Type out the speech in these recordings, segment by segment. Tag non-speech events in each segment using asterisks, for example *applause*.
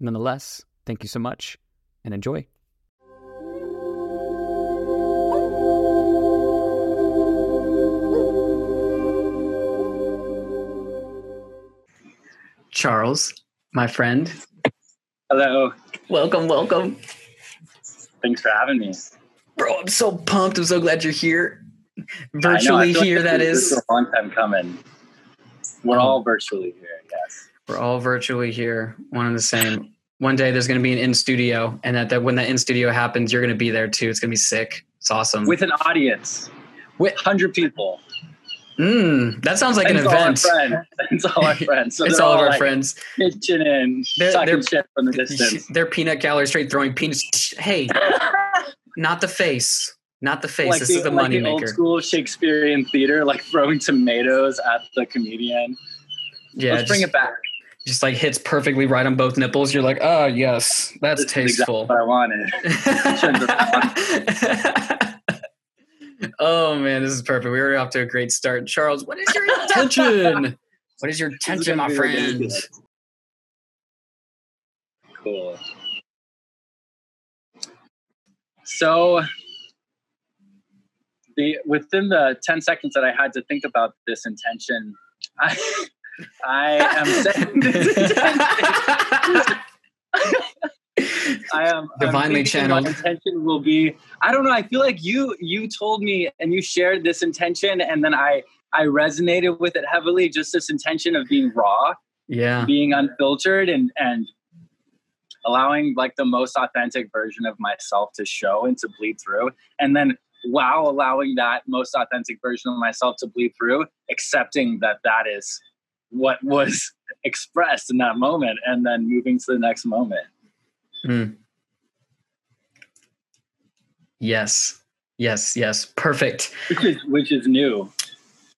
Nonetheless, thank you so much and enjoy. Charles, my friend. Hello. Welcome, welcome. Thanks for having me. Bro, I'm so pumped. I'm so glad you're here. Virtually know, here, like that this is. a long time coming. We're oh. all virtually here, yes. We're all virtually here, one and the same. One day there's going to be an in studio, and that, that when that in studio happens, you're going to be there too. It's going to be sick. It's awesome. With an audience. With- 100 people. Mm, that sounds like an all event. Thanks all our friends. So *laughs* it's they're all of our like, friends. Pitching in, They're- sucking they're- from the distance. *laughs* They're peanut gallery straight throwing peanuts. Hey, not the face. Not the face. like this the, is the like money the old maker. school Shakespearean theater, like throwing tomatoes at the comedian. Yeah, Let's bring it back. Just like hits perfectly right on both nipples. You're like, oh yes, that's This is exactly tasteful. what I wanted. *laughs* *laughs* oh man, this is perfect. We were off to a great start. Charles, what is your intention? *laughs* what is your is intention, my friend? Cool. So, the within the ten seconds that I had to think about this intention, I, I am *laughs* this. *laughs* I am Divinely thinking my channeled. Intention will be. I don't know. I feel like you you told me and you shared this intention, and then I I resonated with it heavily. Just this intention of being raw yeah, being unfiltered and and allowing like the most authentic version of myself to show and to bleed through and then while allowing that most authentic version of myself to bleed through accepting that that is what was *laughs* expressed in that moment and then moving to the next moment Mm. Yes, yes, yes. Perfect. which is which is new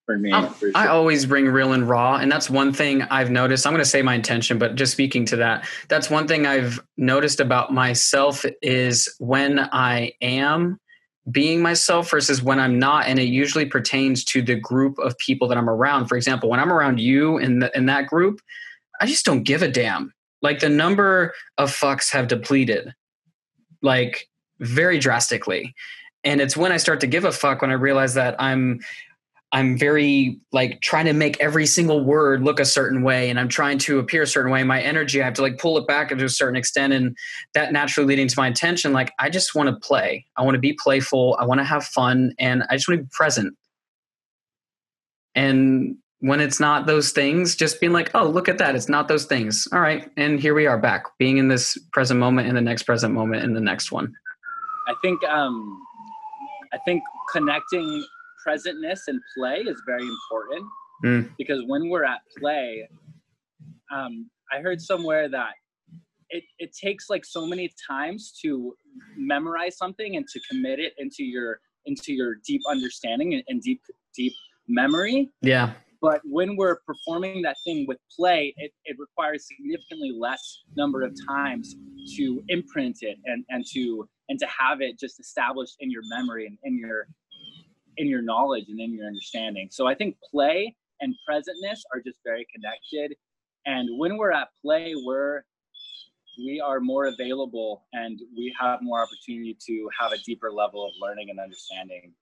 for me Um, for I always bring real and raw, and that's one thing I've noticed. I'm going to say my intention, but just speaking to that, that's one thing I've noticed about myself is when I am being myself versus when I'm not, and it usually pertains to the group of people that I'm around. For example, when I'm around you in the, in that group, I just don't give a damn. Like the number of fucks have depleted, like very drastically, and it's when I start to give a fuck when I realize that I'm I'm very like trying to make every single word look a certain way and I'm trying to appear a certain way. My energy, I have to like pull it back to a certain extent and that naturally leading to my intention. Like I just want to play. I want to be playful. I want to have fun and I just want to be present. And when it's not those things, just being like, oh, look at that. It's not those things. All right. And here we are back being in this present moment in the next present moment in the next one. I think um, I think connecting presentness and play is very important Mm. because when we're at play, um, I heard somewhere that it, it takes like so many times to memorize something and to commit it into your into your deep understanding and, and deep deep memory Yeah. but when we're performing that thing with play it, it requires significantly less number of times to imprint it and, and to and to have it just established in your memory and in your in your knowledge and in your understanding. So i think play and presentness are just very connected. And when we're at play we're we are more available and we have more opportunity to have a deeper level of learning and understanding.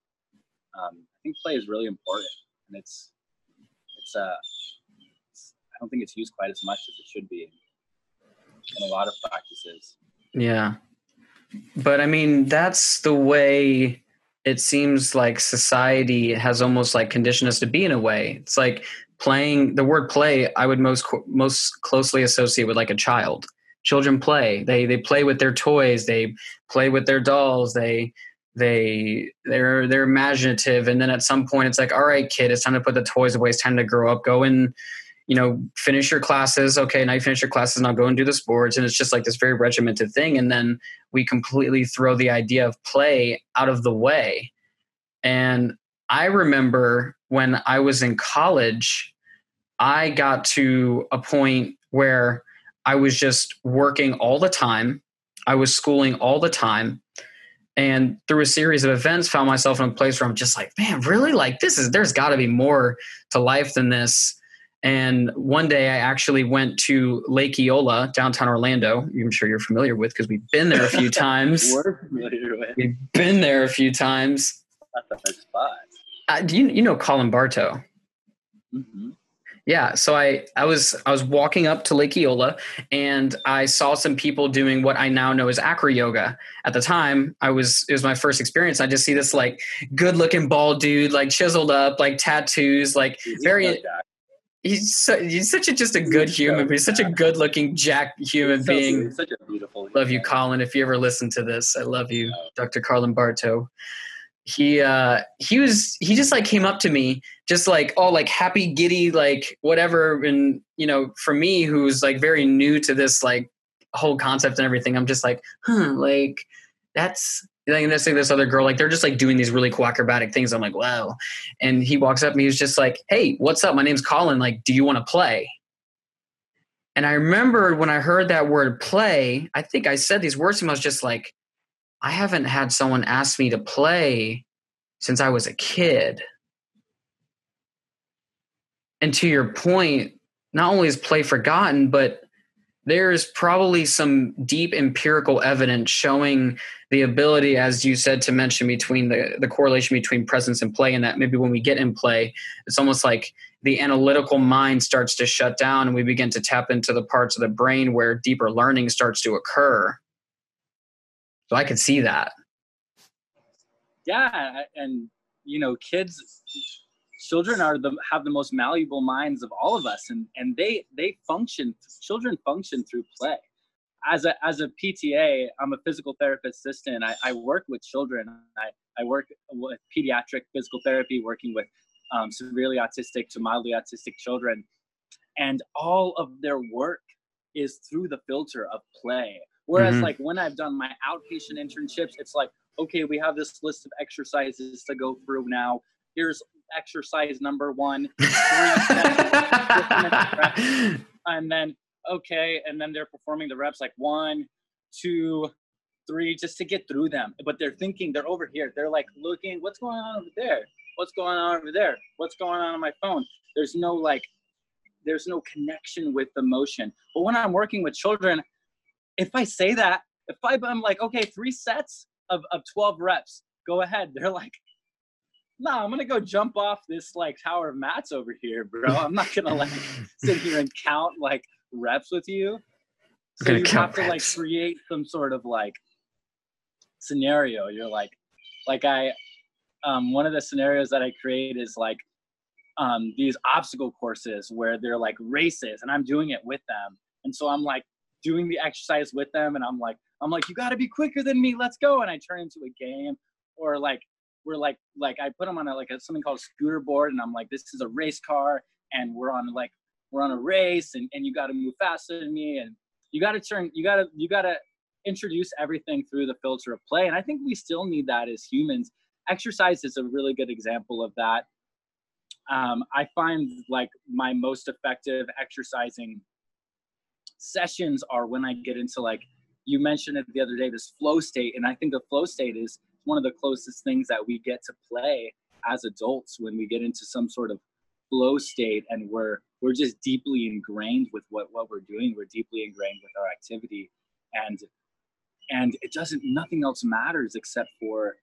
Um, i think play is really important and it's it's uh i don't think it's used quite as much as it should be in a lot of practices. Yeah. But I mean, that's the way it seems like society has almost like conditioned us to be in a way. It's like playing the word play I would most most closely associate with like a child. Children play. They they play with their toys, they play with their dolls, they they they're they're imaginative and then at some point it's like all right kid it's time to put the toys away it's time to grow up go and you know, finish your classes. Okay, now you finish your classes, now go and do the sports. And it's just like this very regimented thing. And then we completely throw the idea of play out of the way. And I remember when I was in college, I got to a point where I was just working all the time. I was schooling all the time. And through a series of events, found myself in a place where I'm just like, man, really? Like this is there's gotta be more to life than this. And one day I actually went to Lake Eola, downtown Orlando. I'm sure you're familiar with because we've been there a few *laughs* times. We're familiar with. We've been there a few times. That's a spot. Uh, do you you know Colin Bartow? Mm-hmm. Yeah, so I I was I was walking up to Lake Eola and I saw some people doing what I now know as acro yoga. At the time, I was it was my first experience. I just see this like good looking bald dude, like chiseled up, like tattoos, like very. He's so, he's such a just a good human. He's such a good looking jack human being. such a beautiful. Love you. Colin. If you ever listen to this, I love you, Dr. Colin Bartow. He uh he was he just like came up to me, just like oh like happy giddy like whatever, and you know for me who's like very new to this like whole concept and everything, I'm just like huh like that's like and this like this other girl like they're just like doing these really cool acrobatic things. I'm like wow, and he walks up and he was just like hey what's up? My name's Colin. Like do you want to play? And I remember when I heard that word play, I think I said these words him. I was just like, I haven't had someone ask me to play since I was a kid. And to your point, not only is play forgotten, but there's probably some deep empirical evidence showing the ability, as you said, to mention between the, the correlation between presence and play, and that maybe when we get in play, it's almost like the analytical mind starts to shut down and we begin to tap into the parts of the brain where deeper learning starts to occur. So I could see that. Yeah, and you know, kids, children are the have the most malleable minds of all of us, and and they they function. Children function through play. As a as a PTA, I'm a physical therapist assistant. I, I work with children. I I work with pediatric physical therapy, working with um, severely autistic to mildly autistic children, and all of their work is through the filter of play. Whereas, Mhm. like when I've done my outpatient internships, it's like, okay, we have this list of exercises to go through now. Here's exercise number one, *laughs* *laughs* and then okay, and then they're performing the reps like one, two, three, just to get through them. But they're thinking they're over here. They're like looking, what's going on over there? What's going on over there? What's going on on my phone? There's no like, there's no connection with the motion. But when I'm working with children, if I say that, if I, I'm like, okay, three sets of, of 12 reps, go ahead. They're like, nah, I'm gonna go jump off this like tower of mats over here, bro. *laughs* I'm not gonna like sit here and count like reps with you. So you have to like create some sort of like scenario. You're like, like I, um, one of the scenarios that I create is like um, these obstacle courses where they're like races, and I'm doing it with them, and so I'm like doing the exercise with them, and I'm like, I'm like, you got to be quicker than me. Let's go, and I turn into a game, or like we're like like I put them on a, like a, something called scooter board, and I'm like, this is a race car, and we're on like we're on a race, and and you got to move faster than me, and you got to turn, you got to you got to introduce everything through the filter of play, and I think we still need that as humans. Exercise is a really good example of that. Um, I find like my most effective exercising sessions are when I get into like you mentioned it the other day, this flow state, and I think the flow state is one of the closest things that we get to play as adults when we get into some sort of flow state and we're we're just deeply ingrained with what what we're doing we're deeply ingrained with our activity. And and it doesn't nothing else matters except for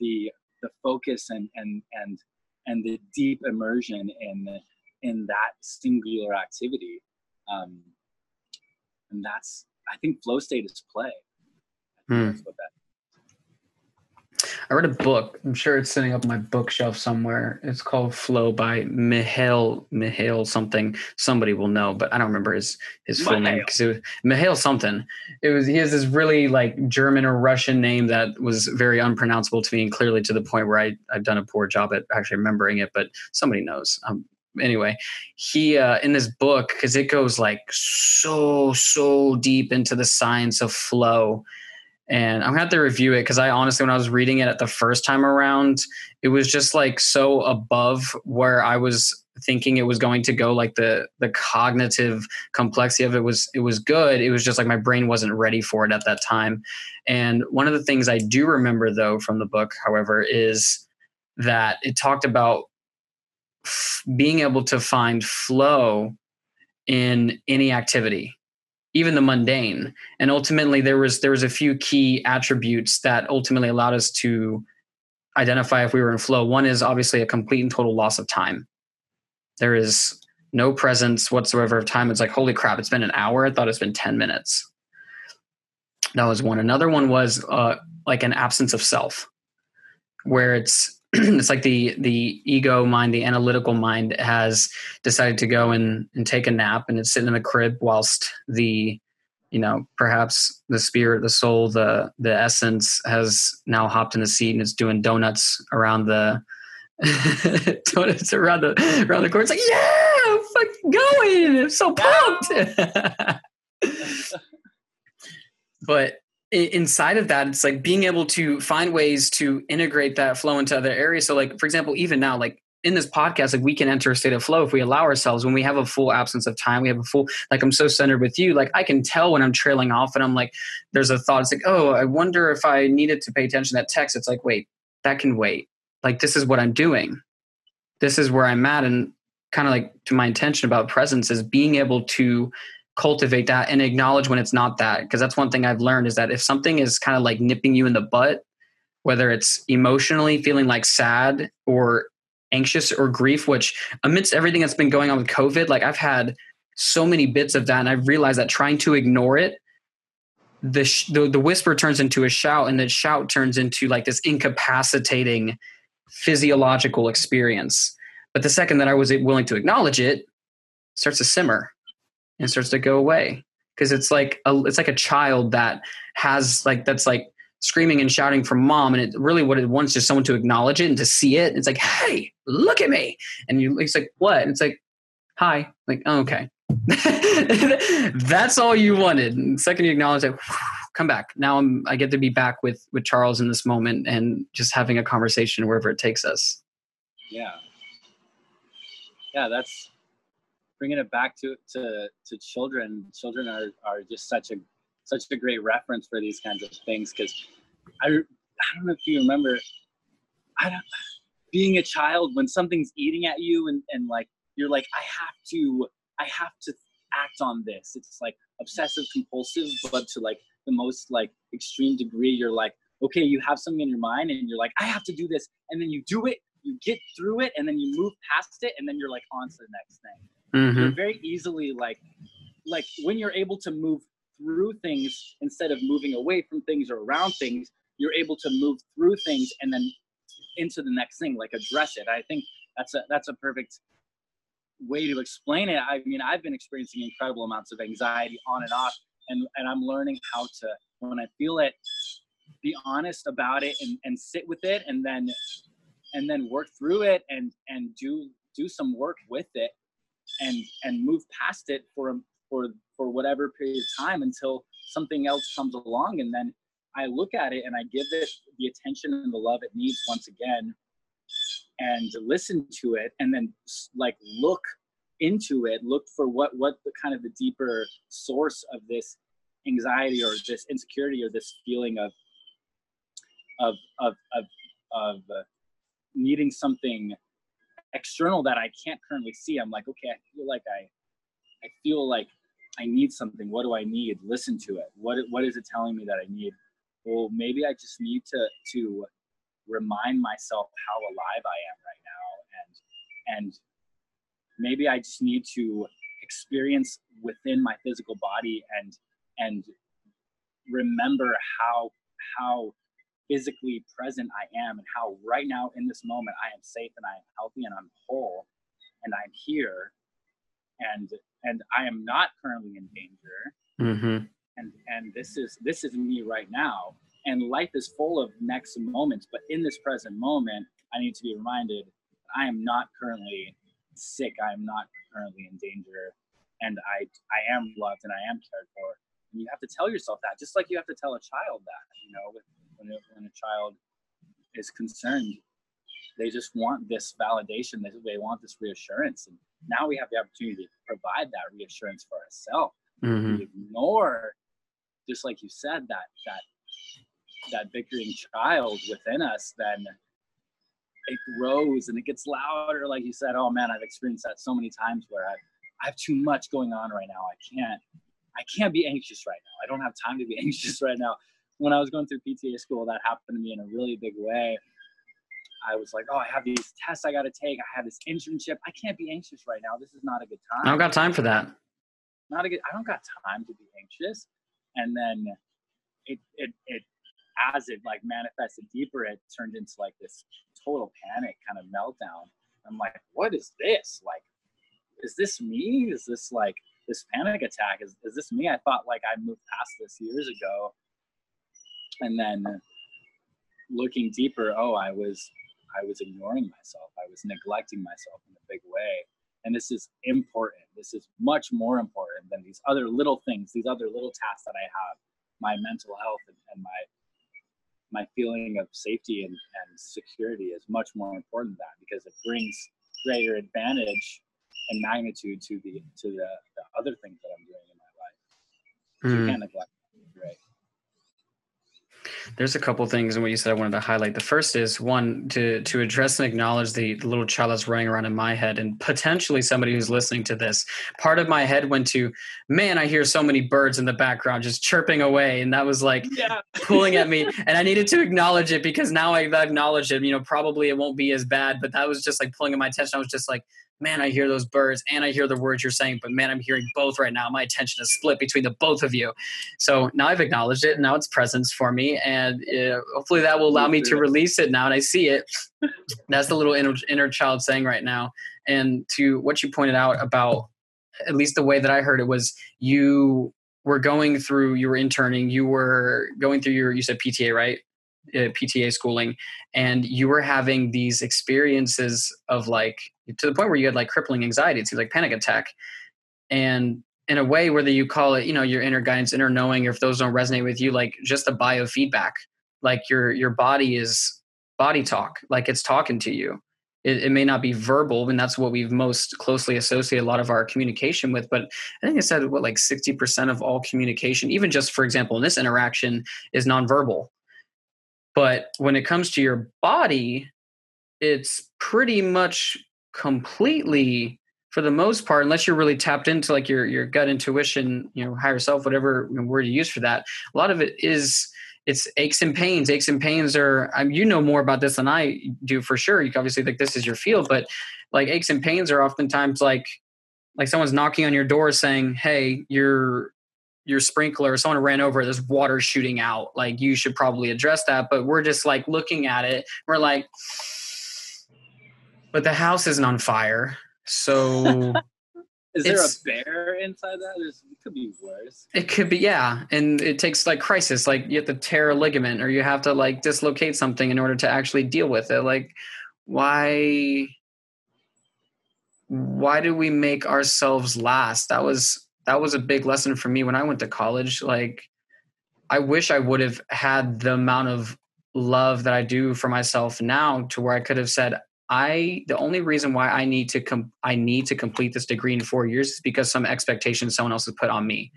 the the focus and and and and the deep immersion in in that singular activity. Um and that's i think flow state is play. I think Hmm. that's what that I read a book. I'm sure it's sitting up my bookshelf somewhere. It's called Flow by Mihail Mihail something. Somebody will know, but I don't remember his his full name Mihail. because it was Mihail something. It was he has this really like German or Russian name that was very unpronounceable to me and clearly to the point where I I've done a poor job at actually remembering it. But somebody knows. Um, anyway, he uh, in this book because it goes like so so deep into the science of flow, and I'm gonna have to review it because I honestly, when I was reading it at the first time around, it was just like so above where I was thinking it was going to go. Like the the cognitive complexity of it was it was good. It was just like my brain wasn't ready for it at that time. And one of the things I do remember though from the book, however, is that it talked about f- being able to find flow in any activity even the mundane. And ultimately there was there was a few key attributes that ultimately allowed us to identify if we were in flow. One is obviously a complete and total loss of time. There is no presence whatsoever of time. It's like holy crap it's been an hour? I thought it's been 10 minutes. That was one. Another one was uh, like an absence of self where it's *clears throat* it's like the the ego mind, the analytical mind has decided to go and, and take a nap and it's sitting in the crib whilst the you know perhaps the spirit the soul the the essence has now hopped in the seat and is doing donuts around the *laughs* donuts around the around the court. It's like yeah I'm fucking going. I'm so pumped. *laughs* But inside of that it's like being able to find ways to integrate that flow into other areas. So like for example even now like in this podcast like we can enter a state of flow if we allow ourselves when we have a full absence of time we have a full like i'm so centered with you like i can tell when i'm trailing off and i'm like there's a thought it's like oh i wonder if i needed to pay attention to that text. It's like wait that can wait. Like this is what i'm doing. This is where i'm at. And kind of like to my intention about presence is being able to cultivate that and acknowledge when it's not that. Because that's one thing i've learned is that if something is kind of like nipping you in the butt whether it's emotionally feeling like sad or anxious or grief which amidst everything that's been going on with covid like i've had so many bits of that and i've realized that trying to ignore it the, sh- the the whisper turns into a shout and the shout turns into like this incapacitating physiological experience. But the second that i was willing to acknowledge it starts to simmer and starts to go away. Because it's like a, it's like a child that has like that's like screaming and shouting for mom and it really what it wants is someone to acknowledge it and to see it. It's like hey look at me! And you it's like what? And it's like hi. Like oh, okay. *laughs* That's all you wanted. And second you acknowledge it come back. Now i'm i get to be back with with charles in this moment and just having a conversation wherever it takes us. Yeah. Yeah that's bringing it back to to to children. Children are are just such a such a great reference for these kinds of things because I, I don't know if you remember I don't, being a child when something's eating at you and, and like you're like I have to I have to act on this. It's like obsessive compulsive but to like the most like extreme degree you're like okay you have something in your mind and you're like I have to do this and then you do it you get through it and then you move past it and then you're like on to the next thing mm-hmm. you're very easily like like when you're able to move through things instead of moving away from things or around things you're able to move through things and then into the next thing like address it. I think that's a that's a perfect way to explain it. I mean i've been experiencing incredible amounts of anxiety on and off and and i'm learning how to when i feel it be honest about it and, and sit with it and then and then work through it and and do do some work with it and and move past it for for for whatever period of time until something else comes along. And then I look at it and I give it the attention and the love it needs once again and listen to it and then like look into it look for what what the kind of the deeper source of this anxiety or this insecurity or this feeling of of of of, of uh, needing something external that I can't currently see. I'm like, okay, I feel like I, I feel like I need something. What do I need? Listen to it. What what is it telling me that I need? Well, maybe I just need to to remind myself how alive I am right now, and and maybe I just need to experience within my physical body and and remember how how physically present I am and how right now in this moment I am safe and I am healthy and I'm whole and I'm here and and I am not currently in danger. Mm-hmm. And and this is this is me right now. And life is full of next moments, but in this present moment, I need to be reminded I am not currently sick. I'm not currently in danger, and I I am loved and I am cared for. And you have to tell yourself that, just like you have to tell a child that. You know, when when a child is concerned, they just want this validation. They, they want this reassurance, and now we have the opportunity to provide that reassurance for ourselves. Mm-hmm. We ignore, just like you said, that that that bickering child within us, then it grows and it gets louder. Like you said, oh man, I've experienced that so many times where I, I have too much going on right now. I can't, I can't be anxious right now. I don't have time to be *laughs* anxious right now. When I was going through PTA school, that happened to me in a really big way. I was like, oh, I have these tests I got to take. I have this internship. I can't be anxious right now. This is not a good time. I don't got time for that. Not a good. I don't got time to be anxious. And then it it it as it like manifested deeper, it turned into like this total panic kind of meltdown. I'm like, what is this? Like, is this me? Is this like this panic attack? Is, is this me? I thought like I moved past this years ago. And then looking deeper, oh, I was I was ignoring myself. I was neglecting myself in a big way. And this is important. This is much more important than these other little things, these other little tasks that I have. My mental health and, and my my feeling of safety and, and security is much more important than that because it brings greater advantage and magnitude to the to the, the other things that I'm doing in my life. So mm. You hmm. can't neglect? There's a couple things in what you said I wanted to highlight. The first is one to to address and acknowledge the little child that's running around in my head and potentially somebody who's listening to this. Part of my head went to, man, I hear so many birds in the background just chirping away, and that was like yeah. pulling at me. *laughs* And I needed to acknowledge it because now I've acknowledged it. You know, probably it won't be as bad, but that was just like pulling at my attention. I was just like, man, I hear those birds and I hear the words you're saying, but man, I'm hearing both right now. My attention is split between the both of you. So now I've acknowledged it. And now it's presence for me. And uh, hopefully that will allow me to release it now. And I see it. That's the little inner, inner child saying right now. And to what you pointed out about, at least the way that I heard it was you were going through, you were interning, you were going through your, you said PTA, right? Uh, PTA schooling, and you were having these experiences of like to the point where you had like crippling anxiety. It seems like panic attack, and in a way, whether you call it, you know, your inner guidance, inner knowing, or if those don't resonate with you, like just a biofeedback, like your your body is body talk, like it's talking to you. It, it, may not be verbal, and that's what we've most closely associated a lot of our communication with. But I think I said what like sixty percent of all communication, even just for example in this interaction, is nonverbal. But when it comes to your body, it's pretty much completely for the most part, unless you're really tapped into like your your gut intuition, you know, higher self, whatever word you use for that, a lot of it is it's aches and pains. Aches and pains are I mean, you know more about this than I do for sure. You obviously think this is your field, but like aches and pains are oftentimes like like someone's knocking on your door saying, "Hey, you're your sprinkler, someone ran over, there's water shooting out. Like you should probably address that. But we're just like looking at it. We're like, but the house isn't on fire. So *laughs* Is there a bear inside that? There's, it could be worse. It could be, yeah. And it takes like crisis, like you have to tear a ligament or you have to like dislocate something in order to actually deal with it. Like, why? Why do we make ourselves last? That was that was a big lesson for me when I went to college. Like, I wish I would have had the amount of love that I do for myself now to where I could have said, I the only reason why I need to com- I need to complete this degree in four years is because some expectation someone else has put on me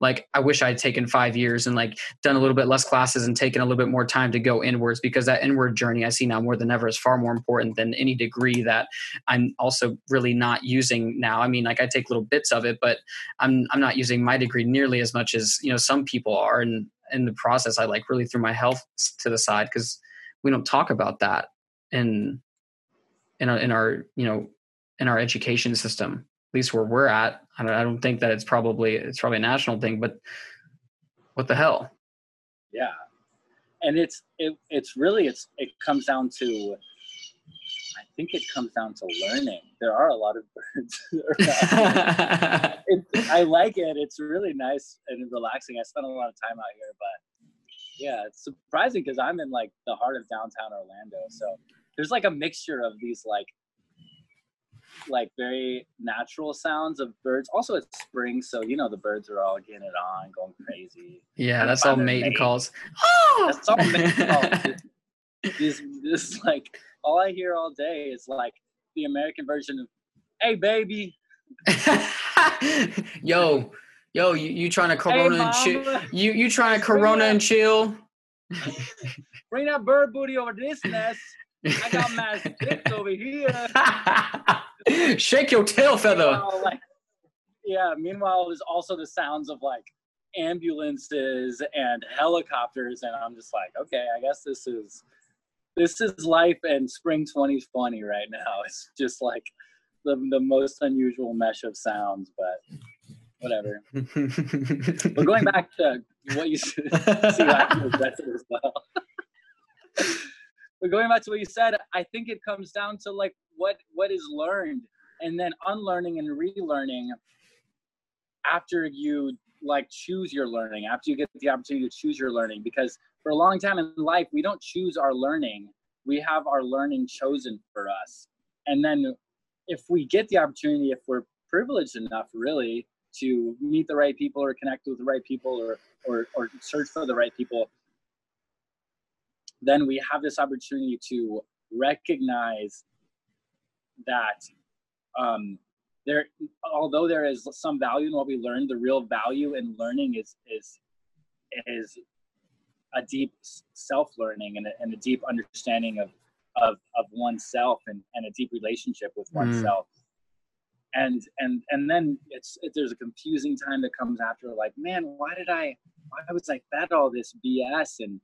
like i wish i had taken five years and like done a little bit less classes and taken a little bit more time to go inwards because that inward journey i see now more than ever is far more important than any degree that i'm also really not using now. I mean like i take little bits of it but i'm i'm not using my degree nearly as much as you know some people are and in the process i like really threw my health to the side because we don't talk about that in in our, in our you know in our education system least where we're at. I don't, I don't think that it's probably it's probably a national thing, but what the hell? Yeah, and it's it, it's really it's it comes down to I think it comes down to learning. There are a lot of birds. *laughs* *laughs* it, I like it. It's really nice and relaxing. I spent a lot of time out here, but yeah, it's surprising because I'm in like the heart of downtown Orlando. So there's like a mixture of these like like very natural sounds of birds. Also, it's spring, so you know the birds are all getting it on, going crazy. Yeah, that's all mating mate. calls. Oh! That's all mating *laughs* calls. this, this like all I hear all day is like the American version of "Hey, baby." *laughs* yo, yo, you, you trying to Corona hey, and chill? You you trying to Corona and chill? Bring that bird booty over this nest. I got my *laughs* sticks over here. *laughs* Shake your tail feather. Meanwhile, like, yeah. Meanwhile, there's also the sounds of like ambulances and helicopters, and I'm just like, okay, I guess this is this is life in spring 2020 right now. *laughs* It's just like the the most unusual mesh of sounds, but whatever. but going back to what you *laughs* see, I as well. But going back to what you said, I think it comes down to like what what is learned and then unlearning and relearning after you like choose your learning, after you get the opportunity to choose your learning. Because for a long time in life, we don't choose our learning. We have our learning chosen for us. And then if we get the opportunity, if we're privileged enough really to meet the right people or connect with the right people or or, or search for the right people then we have this opportunity to recognize that um, there, although there is some value in what we learned, the real value in learning is is is a deep self-learning and a, and a deep understanding of of of oneself and, and a deep relationship with mm. oneself. And and and then it's it, there's a confusing time that comes after, like, man, why did I why was I fed all this BS and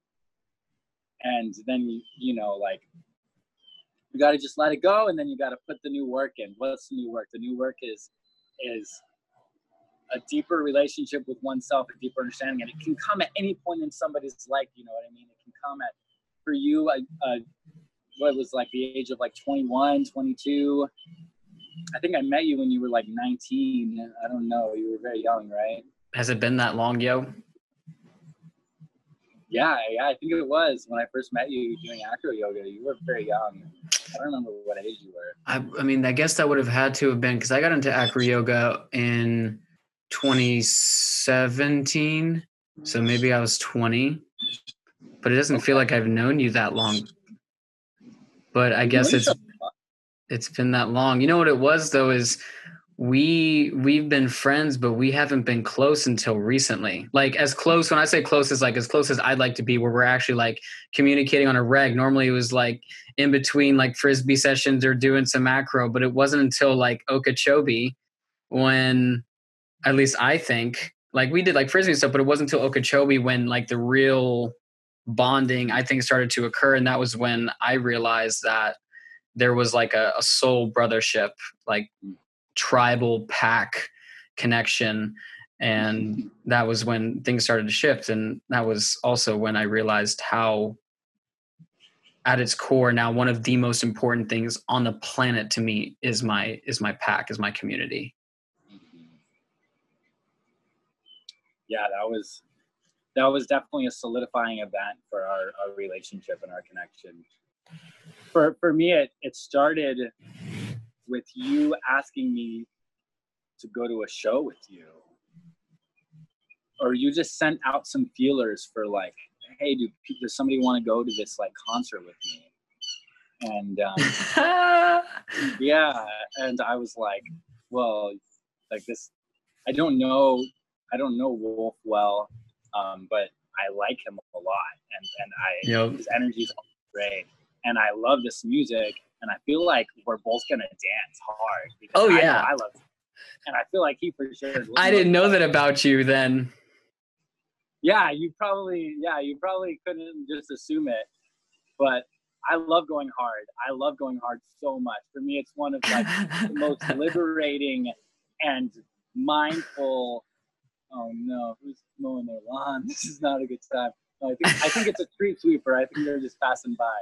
and then you know like you got to just let it go and then you got to put the new work in. What's the new work? The new work is is a deeper relationship with oneself a deeper understanding and it can come at any point in somebody's life you know what i mean? It can come at for you uh, uh, what was like the age of like 21 22 i think i met you when you were like 19 i don't know. You were very young right? Has it been that long yo yeah, yeah, I think it was when I first met you doing acro yoga. You were very young. I don't remember what age you were. I, I mean, I guess that would have had to have been because I got into acro yoga in 2017. So maybe I was 20, but it doesn't okay. feel like I've known you that long. But I guess it's it's been that long. You know what it was though is we we've been friends but we haven't been close until recently. Like as close when i say close as like as close as i'd like to be where we're actually like communicating on a reg. Normally it was like in between like frisbee sessions or doing some acro but it wasn't until like okeechobee when at least i think like we did like frisbee stuff but it wasn't until okeechobee when like the real bonding i think started to occur and that was when i realized that there was like a, a soul brothership like tribal pack connection. And *laughs* that was when things started to shift. And that was also when i realized how at its core now one of the most important things on the planet to me is my is my pack is my community. Yeah that was that was definitely a solidifying event for our, our relationship and our connection. For for me it it started with you asking me to go to a show with you or you just sent out some feelers for like hey do does somebody want to go to this like concert with me and um, *laughs* yeah and i was like well like this i don't know i don't know wolf well um, but i like him a lot and and i yep. his energy is great and i love this music and I feel like we're both gonna dance hard. oh yeah, I, I love, it. and I feel like he for sure. I didn't know that about you then. Yeah, you probably yeah you probably couldn't just assume it, but I love going hard. I love going hard so much. For me, it's one of like the most *laughs* liberating and mindful. Oh no, who's mowing their lawn? *laughs* This is not a good time. No, I think I think it's a street sweeper. I think they're just passing by.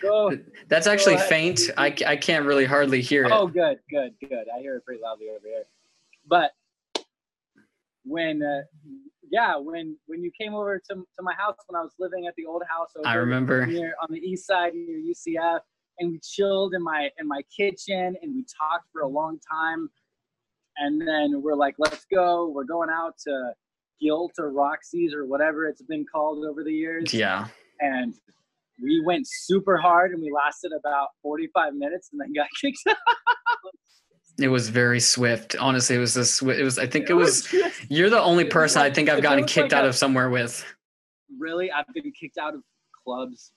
Go, That's actually faint. I, I can't really hardly hear it. Oh, good, good, good. I hear it pretty loudly over here. But when, uh, yeah, when when you came over to, to my house when I was living at the old house over I remember near on the east side near UCF, and we chilled in my in my kitchen and we talked for a long time and then we're like let's go we're going out to Gilt or roxy's or whatever it's been called over the years Yeah. and we went super hard and we lasted about 45 minutes and then got *laughs* kicked out It was very swift. Honestly, it was this. It was. I think it was. *laughs* You're the only person I think I've gotten kicked out of somewhere with. really i've been kicked out of clubs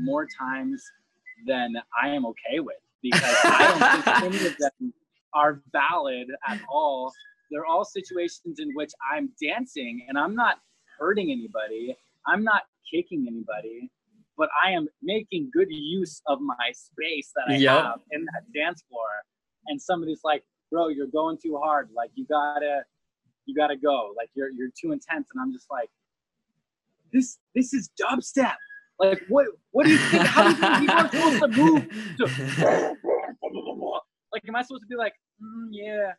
more times than i am okay with because i don't think *laughs* any of them are valid at all they're all situations in which i'm dancing and i'm not hurting anybody i'm not kicking anybody but i am making good use of my space that i Yep. have in that dance floor and somebody's like bro you're going too hard like you gotta you gotta go like you're you're too intense and i'm just like this this is dubstep. Like what what do you think? How do you think people are supposed to move? To, like am I supposed to be like, mm, yeah,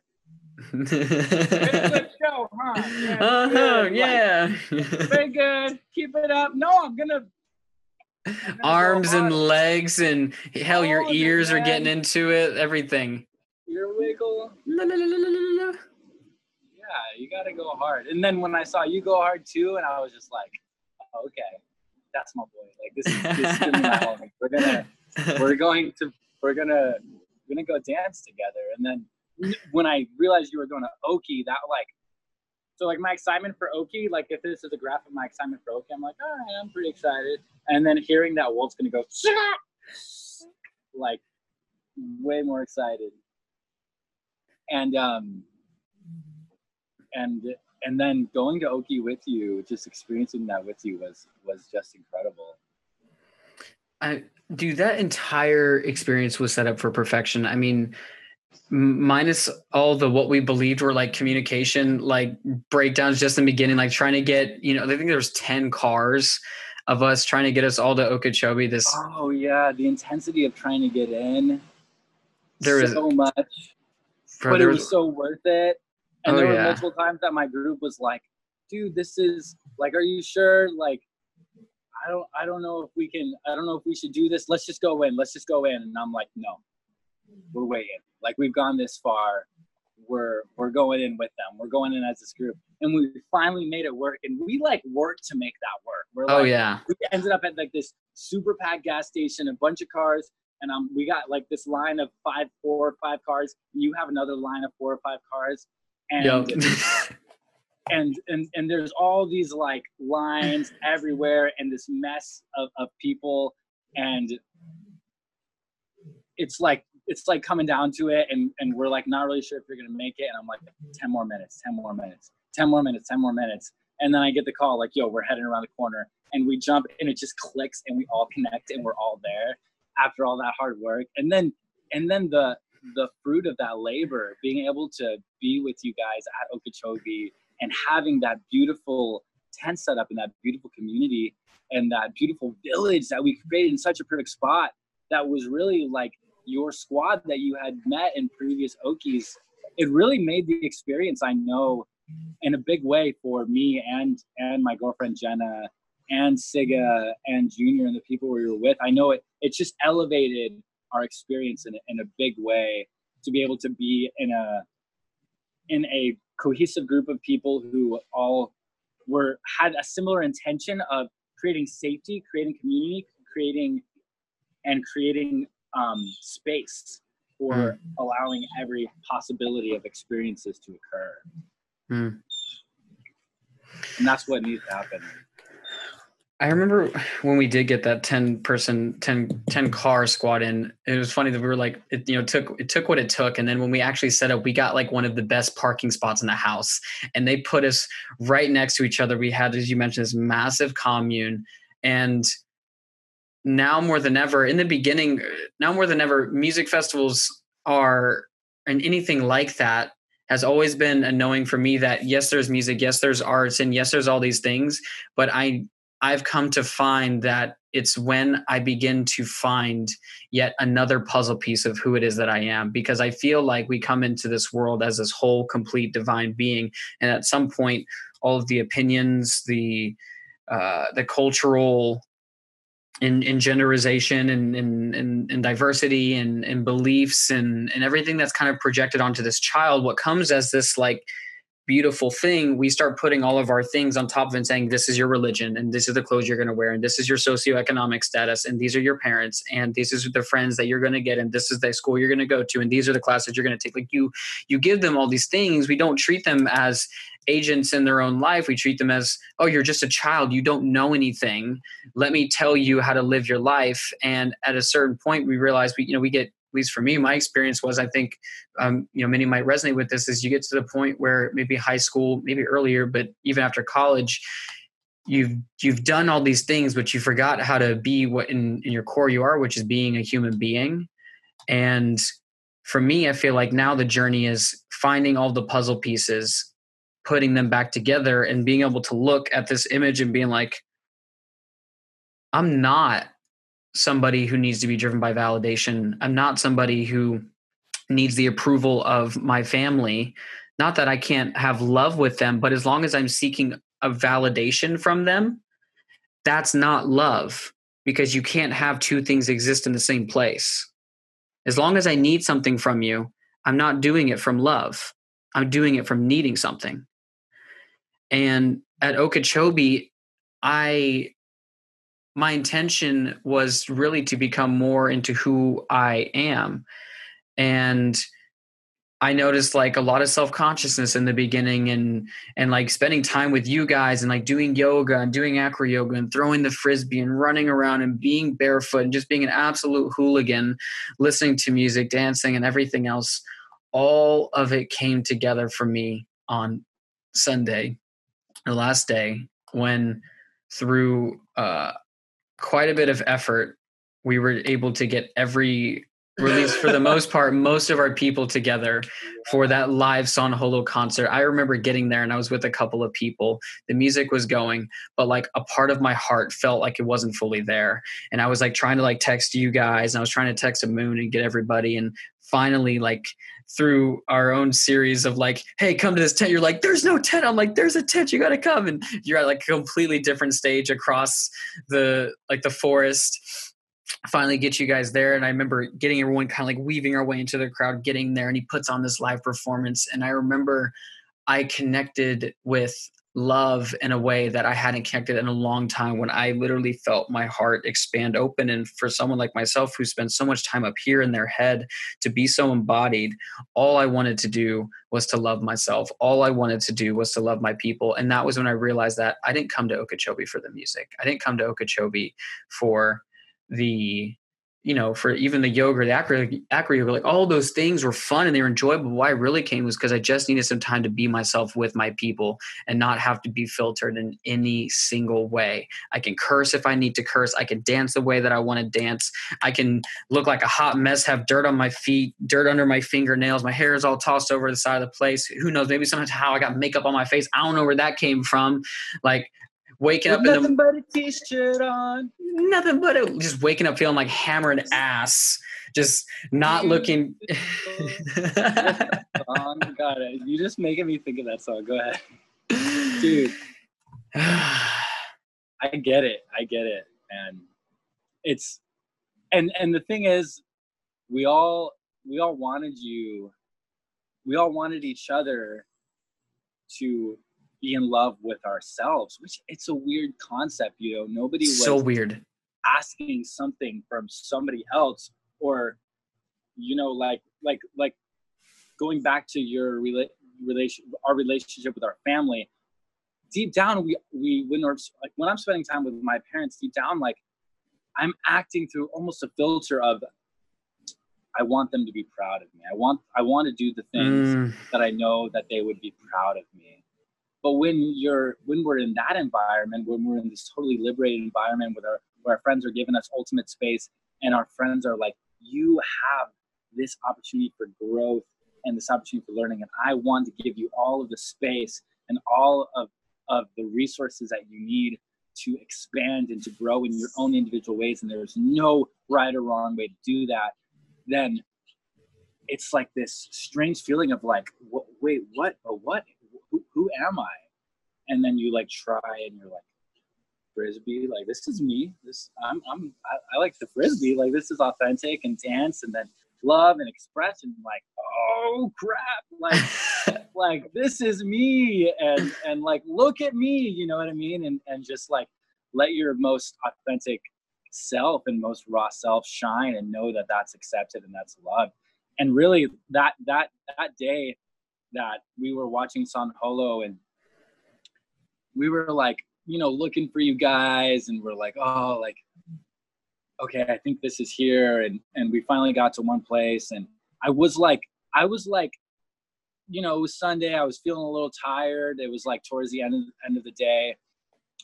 very good show, huh? Yeah, *laughs* uh-huh, good. Like, yeah. very good. Keep it up. No, I'm gonna I'm gonna go Arms and legs and hell, your All of it, ears are getting into it. Everything. ear wiggle. La, la, la, la, la, la, la. Yeah, you gotta go hard. And then when I saw you go hard too, and I was just like, oh, okay, that's my boy. Like this is this is gonna be my. *laughs* We're gonna we're going to we're gonna we're gonna go dance together and then when i realized you were going to oki that like so like my excitement for oki like if this is a graph of my excitement for oki i'm like all right i'm pretty excited. And then hearing that wolf's gonna go like way more excited. And um and and then going to oki with you just experiencing that with you was was just incredible. I, dude, that entire experience was set up for perfection. I mean, minus all the what we believed were like communication, like breakdowns just in the beginning, like trying to get, you know, I think there was 10 cars of us trying to get us all to Okeechobee. This Oh yeah, the intensity of trying to get in. There is- so much, bro, but it there was so worth it. And Oh, there were yeah. multiple times that my group was like, "Dude, this is like, are you sure? Like, I don't, I don't know if we can. I don't know if we should do this. Let's just go in. Let's just go in." And I'm like, "No, we're waiting. Like, we've gone this far. We're we're going in with them. We're going in as this group, and we finally made it work. And we like worked to make that work. We're oh like, yeah. we ended up at like this super packed gas station, a bunch of cars, and um, we got like this line of five, four or five cars. You have another line of four or five cars, and Yep. *laughs* and and and there's all these like lines everywhere, and this mess of of people, and it's like it's like coming down to it, and and we're like not really sure if you're gonna make it, and I'm like, ten more minutes, ten more minutes, ten more minutes, ten more minutes, and then I get the call like, yo, we're heading around the corner, and we jump, and it just clicks, and we all connect, and we're all there after all that hard work, and then and then the the fruit of that labor, being able to be with you guys at Okeechobee and having that beautiful tent set up in that beautiful community and that beautiful village that we created in such a perfect spot that was really like your squad that you had met in previous Okies. It really made the experience I know in a big way for me and and my girlfriend Jenna and Siga and Junior and the people we were with. I know it it just elevated our experience in in a big way to be able to be in a in a cohesive group of people who all were had a similar intention of creating safety, creating community, creating and creating um, space for allowing every possibility of experiences to occur. Hmm. And that's what needs to happen. I remember when we did get that 10 person 10, 10 car squad in it was funny that we were like it you know took it took what it took and then when we actually set up we got like one of the best parking spots in the house and they put us right next to each other we had as you mentioned this massive commune and now more than ever in the beginning now more than ever music festivals are and anything like that has always been a knowing for me that yes there's music yes there's arts and yes there's all these things but i I've come to find that it's when I begin to find yet another puzzle piece of who it is that I am because I feel like we come into this world as this whole complete divine being and at some point all of the opinions the uh, the cultural in, in genderization and, and, and, diversity and, and beliefs and, and everything that's kind of projected onto this child, what comes as this like beautiful thing, we start putting all of our things on top of and saying, this is your religion, and this is the clothes you're going to wear, and this is your socioeconomic status, and these are your parents, and these are the friends that you're going to get, and this is the school you're going to go to, and these are the classes you're going to take. Like you, you give them all these things. We don't treat them as agents in their own life. We treat them as, oh, you're just a child. You don't know anything. Let me tell you how to live your life. And at a certain point, we realize we, you know, we get at least for me, my experience was I think um, you know many might resonate with this is you get to the point where maybe high school, maybe earlier, but even after college, you've you've done all these things, but you forgot how to be what in, in your core you are, which is being a human being. And for me, I feel like now the journey is finding all the puzzle pieces, putting them back together, and being able to look at this image and being like, I'm not somebody who needs to be driven by validation. I'm not somebody who needs the approval of my family. Not that I can't have love with them, but as long as I'm seeking a validation from them, that's not love because you can't have two things exist in the same place. As long as I need something from you, I'm not doing it from love. I'm doing it from needing something. And at Okeechobee, I my intention was really to become more into who I am. And I noticed like a lot of self-consciousness in the beginning and and like spending time with you guys and like doing yoga and doing acro yoga and throwing the frisbee and running around and being barefoot and just being an absolute hooligan, listening to music, dancing and everything else. All of it came together for me on Sunday, the last day, when through uh, quite a bit of effort, we were able to get every release for the most part most of our people together for that live San Holo concert. I remember getting there and I was with a couple of people. The music was going, but like a part of my heart felt like it wasn't fully there. And I was like trying to like text you guys and I was trying to text a moon and get everybody and finally like through our own series of like, hey, come to this tent. You're like, there's no tent. I'm like, there's a tent. You got to come. And you're at like a completely different stage across the like the forest. Finally, get you guys there. And I remember getting everyone kind of like weaving our way into the crowd, getting there. And he puts on this live performance. And I remember I connected with love in a way that I hadn't connected in a long time when I literally felt my heart expand open. And for someone like myself who spends so much time up here in their head to be so embodied, all I wanted to do was to love myself. All I wanted to do was to love my people. And that was when I realized that I didn't come to Okeechobee for the music. I didn't come to Okeechobee for the you know, for even the yoga, the acro, acro yoga, like all those things were fun and they were enjoyable. Why I really came was because I just needed some time to be myself with my people and not have to be filtered in any single way. I can curse if I need to curse. I can dance the way that I want to dance. I can look like a hot mess, have dirt on my feet, dirt under my fingernails. My hair is all tossed over the side of the place. Who knows? Maybe sometimes how I got makeup on my face. I don't know where that came from. Like waking With up nothing in the but a t-shirt on. nothing but a, just waking up feeling like hammered ass, just not looking. Oh my god, you just making me think of that song. Go ahead, dude. *sighs* I get it. I get it, and it's and and the thing is, we all we all wanted you, we all wanted each other to be in love with ourselves, which it's a weird concept. You know, nobody was so weird. asking something from somebody else, or you know, like like like going back to your rela- relation, our relationship with our family. Deep down, we we when we're like when I'm spending time with my parents, deep down, like I'm acting through almost a filter of I want them to be proud of me. I want I want to do the things Mm. that I know that they would be proud of me. But when you're when we're in that environment, when we're in this totally liberated environment where our where our friends are giving us ultimate space and our friends are like, you have this opportunity for growth and this opportunity for learning, and I want to give you all of the space and all of of the resources that you need to expand and to grow in your own individual ways, and there's no right or wrong way to do that, then it's like this strange feeling of like, wait, what? But what? Who, am I? And then you like try and you're like, frisbee. Like this is me. This I'm I'm I, I like the frisbee. Like this is authentic and dance and then love and express and Like oh crap, like *laughs* like this is me and and like look at me. You know what I mean? And and just like let your most authentic self and most raw self shine and know that that's accepted and that's loved. And really that that that day that we were watching San Holo and we were like, you know, looking for you guys and we're like, oh, like, okay, I think this is here. And and we finally got to one place and I was like, I was like, you know, it was Sunday. I was feeling a little tired. It was like towards the end of, end of the day.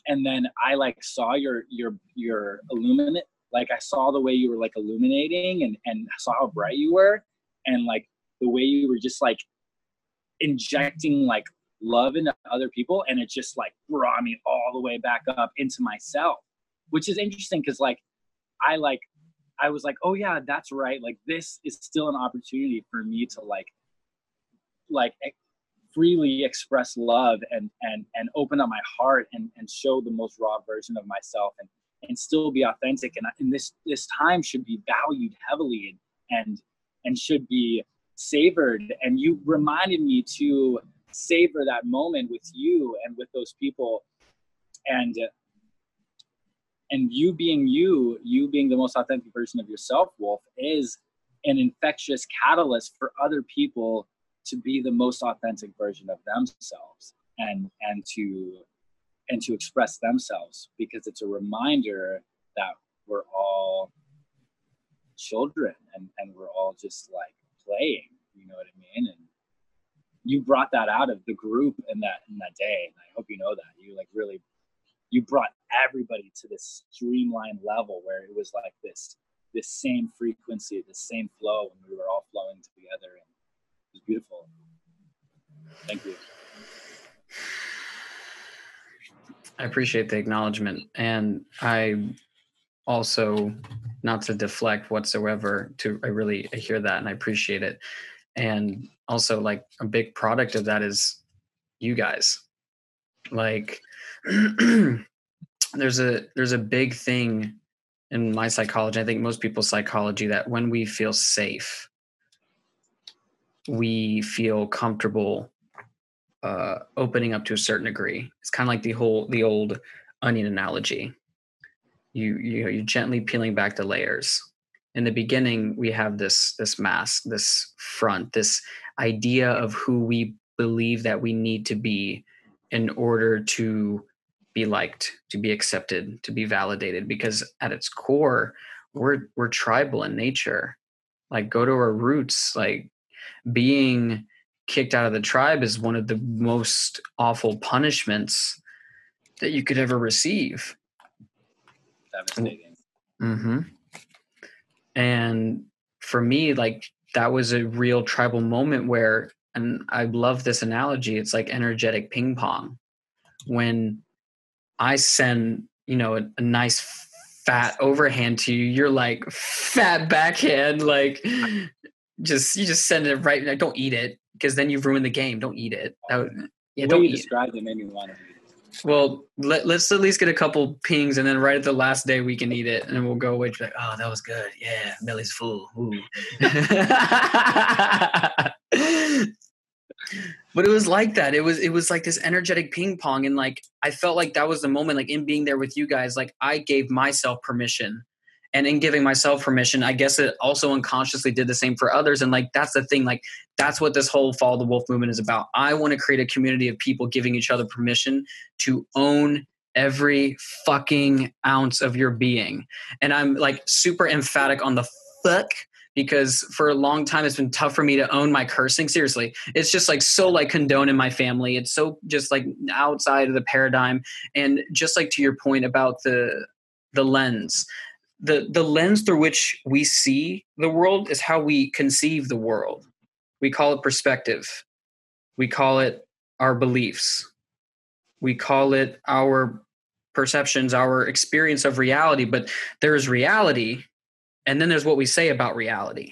And then I like saw your your your illuminate like I saw the way you were like illuminating and and saw how bright you were and like the way you were just like injecting like love into other people and it just like brought me all the way back up into myself which is interesting because like i like i was like oh yeah that's right like this is still an opportunity for me to like like eh, freely express love and and and open up my heart and and show the most raw version of myself and and still be authentic and, and this this time should be valued heavily and and and should be savored and you reminded me to savor that moment with you and with those people. And and you being you you being the most authentic version of yourself wolf is an infectious catalyst for other people to be the most authentic version of themselves and and to and to express themselves because it's a reminder that we're all children and and we're all just like playing you know what i mean? And you brought that out of the group in that in that day and i hope you know that. You like really you brought everybody to this streamlined level where it was like this this same frequency the same flow and we were all flowing together and it was beautiful. Thank you. I appreciate the acknowledgement and i also not to deflect whatsoever to i really I hear that and i appreciate it. And also like a big product of that is you guys. Like *clears throat* there's a there's a big thing in my psychology i think most people's psychology that when we feel safe we feel comfortable uh, opening up to a certain degree. It's kind of like the whole the old onion analogy you you know you're gently peeling back the layers. In the beginning we have this this mask this front this idea of who we believe that we need to be in order to be liked to be accepted to be validated because at its core we're we're tribal in nature. Like go to our roots like being kicked out of the tribe is one of the most awful punishments that you could ever receive devastating. Mm-hmm. And for me like that was a real tribal moment where and i love this analogy it's like energetic ping pong. When i send you know a, a nice fat overhand to you you're like fat backhand like just you just send it right don't eat it because then you've ruined the game don't eat it. That, yeah, don't you described it made me want to well, let, us at least get a couple pings, and then right at the last day we can eat it, and we'll go away. Like, oh, that was good. Yeah, Millie's full. *laughs* but it was like that. It was it was like this energetic ping pong, and like I felt like that was the moment. Like in being there with you guys, like I gave myself permission and in giving myself permission i guess it also unconsciously did the same for others. And like that's the thing like that's what this whole follow the wolf movement is about. I want to create a community of people giving each other permission to own every fucking ounce of your being. And i'm like super emphatic on the fuck because for a long time it's been tough for me to own my cursing. Seriously it's just like so like condoned in my family. It's so just like outside of the paradigm. And just like to your point about the the lens the the lens through which we see the world is how we conceive the world. We call it perspective. We call it our beliefs. We call it our perceptions our experience of reality but there's reality and then there's what we say about reality.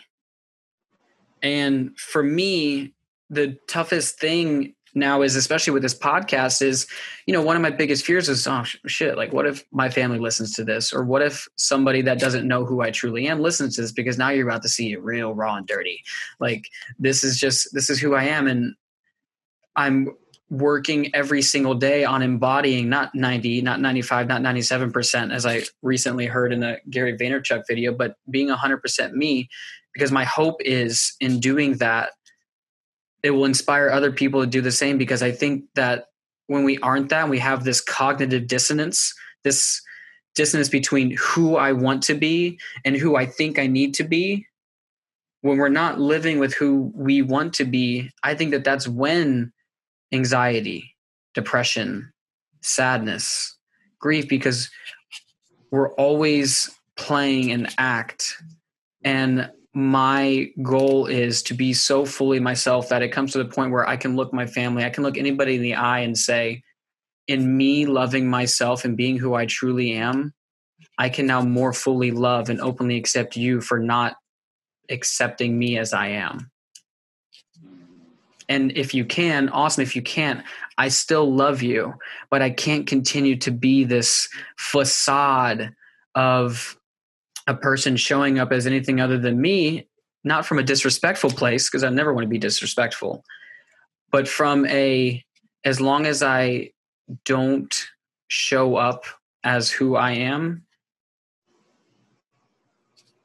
And for me the toughest thing now is especially with this podcast is you know one of my biggest fears is oh shit like what if my family listens to this? Or what if somebody that doesn't know who i truly am listens to this because now you're about to see it real raw and dirty. Like this is just this is who i am and i'm working every single day on embodying not 90 not 95 not 97% as i recently heard in a gary vaynerchuk video but being 100% me because my hope is in doing that it will inspire other people to do the same because I think that when we aren't that, we have this cognitive dissonance, this dissonance between who I want to be and who I think I need to be. When we're not living with who we want to be, I think that that's when anxiety, depression, sadness, grief, because we're always playing an act. And my goal is to be so fully myself that it comes to the point where I can look my family, I can look anybody in the eye and say, in me loving myself and being who I truly am, I can now more fully love and openly accept you for not accepting me as I am. And if you can, awesome. If you can't, I still love you, but I can't continue to be this facade of a person showing up as anything other than me, not from a disrespectful place, because I never want to be disrespectful, but from a, as long as I don't show up as who I am,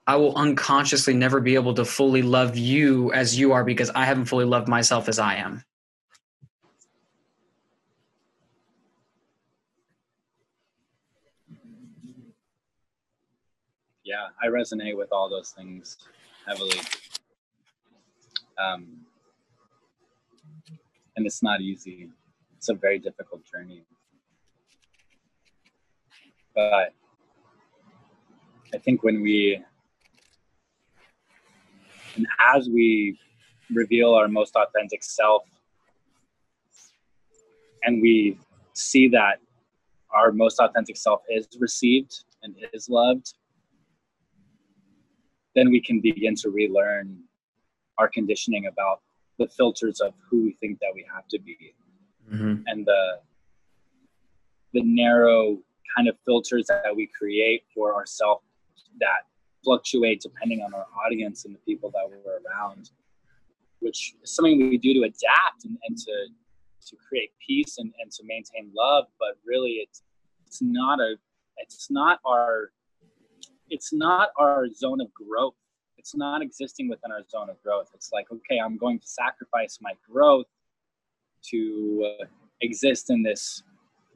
I will unconsciously never be able to fully love you as you are because I haven't fully loved myself as I am. Yeah, I resonate with all those things heavily. Um, and it's not easy. It's a very difficult journey. But I think when we, and as we reveal our most authentic self, and we see that our most authentic self is received and is loved, then we can begin to relearn our conditioning about the filters of who we think that we have to be mm-hmm. and the the narrow kind of filters that we create for ourselves that fluctuate depending on our audience and the people that we're around which is something we do to adapt and, and to to create peace and, and to maintain love but really it's it's not a it's not our it's not our zone of growth. It's not existing within our zone of growth. It's like, okay, I'm going to sacrifice my growth to uh, exist in this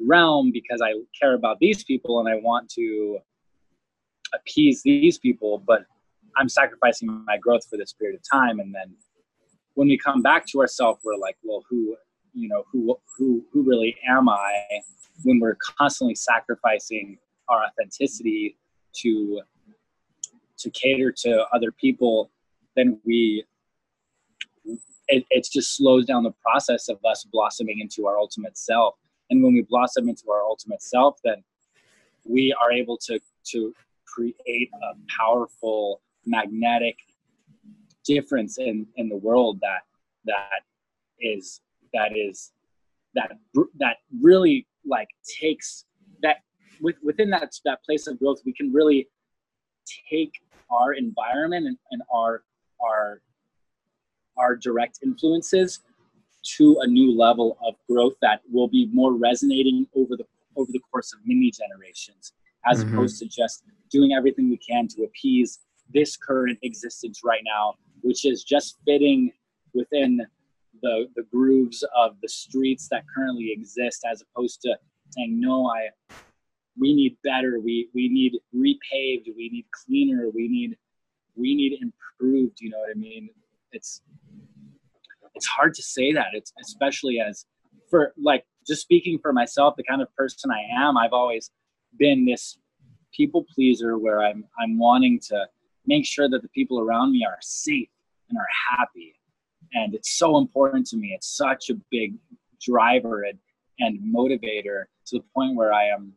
realm because I care about these people and I want to appease these people, but I'm sacrificing my growth for this period of time. And then when we come back to ourselves, we're like, well, who, you know, who, who, who really am I? When we're constantly sacrificing our authenticity to to cater to other people, then we it, it just slows down the process of us blossoming into our ultimate self. And when we blossom into our ultimate self, then we are able to to create a powerful magnetic difference in in the world that that is that is that that really like takes that with, within that that place of growth, we can really take our environment and, and our our our direct influences to a new level of growth that will be more resonating over the over the course of many generations as mm-hmm. opposed to just doing everything we can to appease this current existence right now which is just fitting within the the grooves of the streets that currently exist as opposed to saying no i we need better. We we need repaved. We need cleaner. We need we need improved you know what i mean? It's it's hard to say that it's especially as for like just speaking for myself the kind of person i am i've always been this people pleaser where i'm i'm wanting to make sure that the people around me are safe and are happy. And it's so important to me. It's such a big driver and, and motivator to the point where i am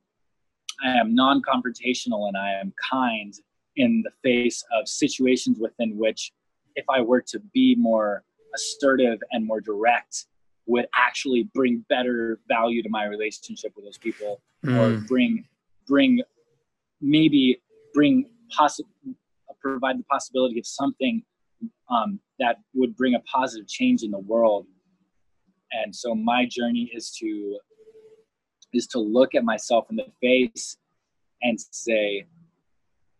I am non confrontational and I am kind in the face of situations within which, if I were to be more assertive and more direct, would actually bring better value to my relationship with those people mm. or hmm. bring bring maybe bring possible provide the possibility of something um, that would bring a positive change in the world and so my journey is to is to look at myself in the face and say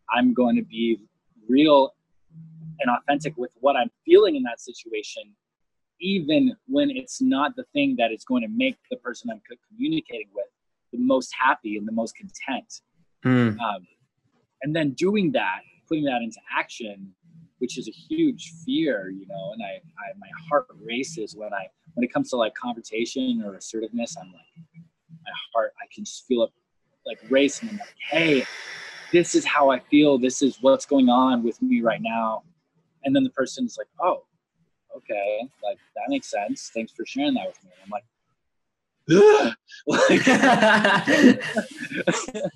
i'm going to be real and authentic with what i'm feeling in that situation even when it's not the thing that is going to make the person i'm communicating with the most happy and the most content mm. um, and then doing that putting that into action which is a huge fear you know and I, I my heart races when i when it comes to like confrontation or assertiveness i'm like my heart i can just feel it like racing i'm like hey this is how i feel this is what's going on with me right now and then the person is like oh okay like that makes sense thanks for sharing that with me i'm like *laughs* like *laughs*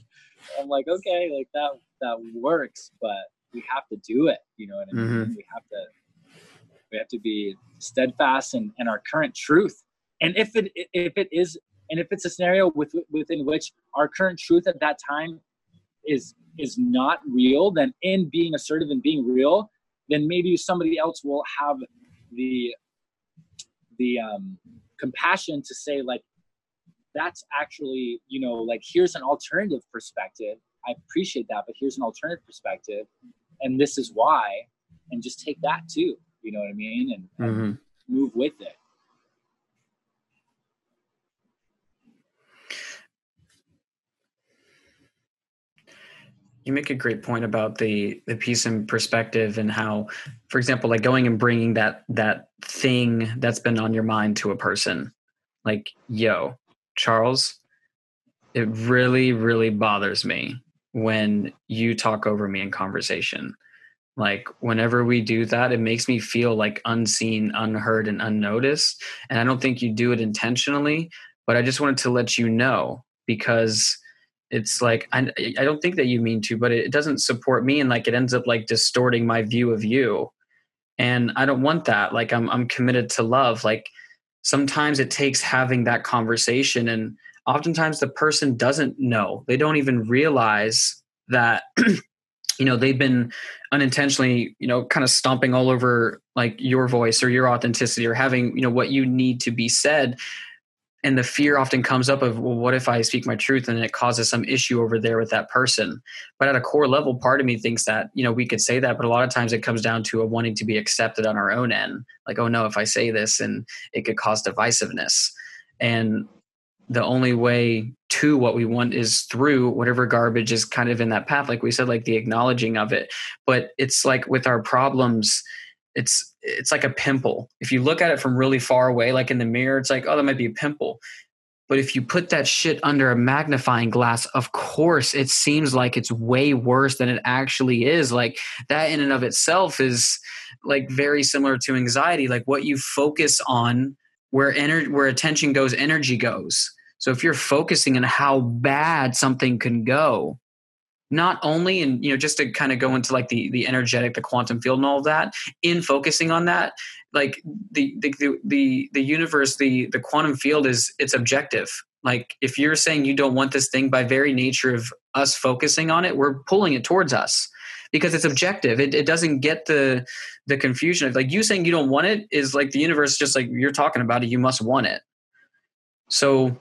I'm like, okay, like that that works, but we have to do it. You know what I mean? Mm-hmm. We have to we have to be steadfast in, in our current truth. And if it if it is and if it's a scenario with, within which our current truth at that time is is not real, then in being assertive and being real, then maybe somebody else will have the the um, compassion to say like that's actually you know like here's an alternative perspective. I appreciate that but here's an alternative perspective and this is why and just take that too you know what i mean? And, mm-hmm. and move with it you make a great point about the the piece in perspective and how for example like going and bringing that that thing that's been on your mind to a person like yo charles it really really bothers me when you talk over me in conversation. Like whenever we do that, it makes me feel like unseen, unheard, and unnoticed. And I don't think you do it intentionally, but I just wanted to let you know because it's like I, I don't think that you mean to, but it doesn't support me, and like it ends up like distorting my view of you. And I don't want that. Like I'm I'm committed to love. Like sometimes it takes having that conversation and oftentimes the person doesn't know they don't even realize that *clears throat* you know they've been unintentionally you know kind of stomping all over like your voice or your authenticity or having you know what you need to be said and the fear often comes up of well what if i speak my truth and it causes some issue over there with that person? But at a core level part of me thinks that you know we could say that but a lot of times it comes down to a wanting to be accepted on our own end. Like oh no if i say this and it could cause divisiveness. And the only way to what we want is through whatever garbage is kind of in that path. Like we said like the acknowledging of it. But it's like with our problems it's it's like a pimple. If you look at it from really far away like in the mirror it's like oh that might be a pimple. But if you put that shit under a magnifying glass of course it seems like it's way worse than it actually is. Like that in and of itself is like very similar to anxiety. Like what you focus on where energy where attention goes energy goes. So if you're focusing on how bad something can go, not only and you know just to kind of go into like the the energetic the quantum field and all that in focusing on that like the the the the, universe the the quantum field is it's objective. Like if you're saying you don't want this thing by very nature of us focusing on it we're pulling it towards us because it's objective. It, it doesn't get the the confusion of like you saying you don't want it is like the universe just like you're talking about it you must want it. So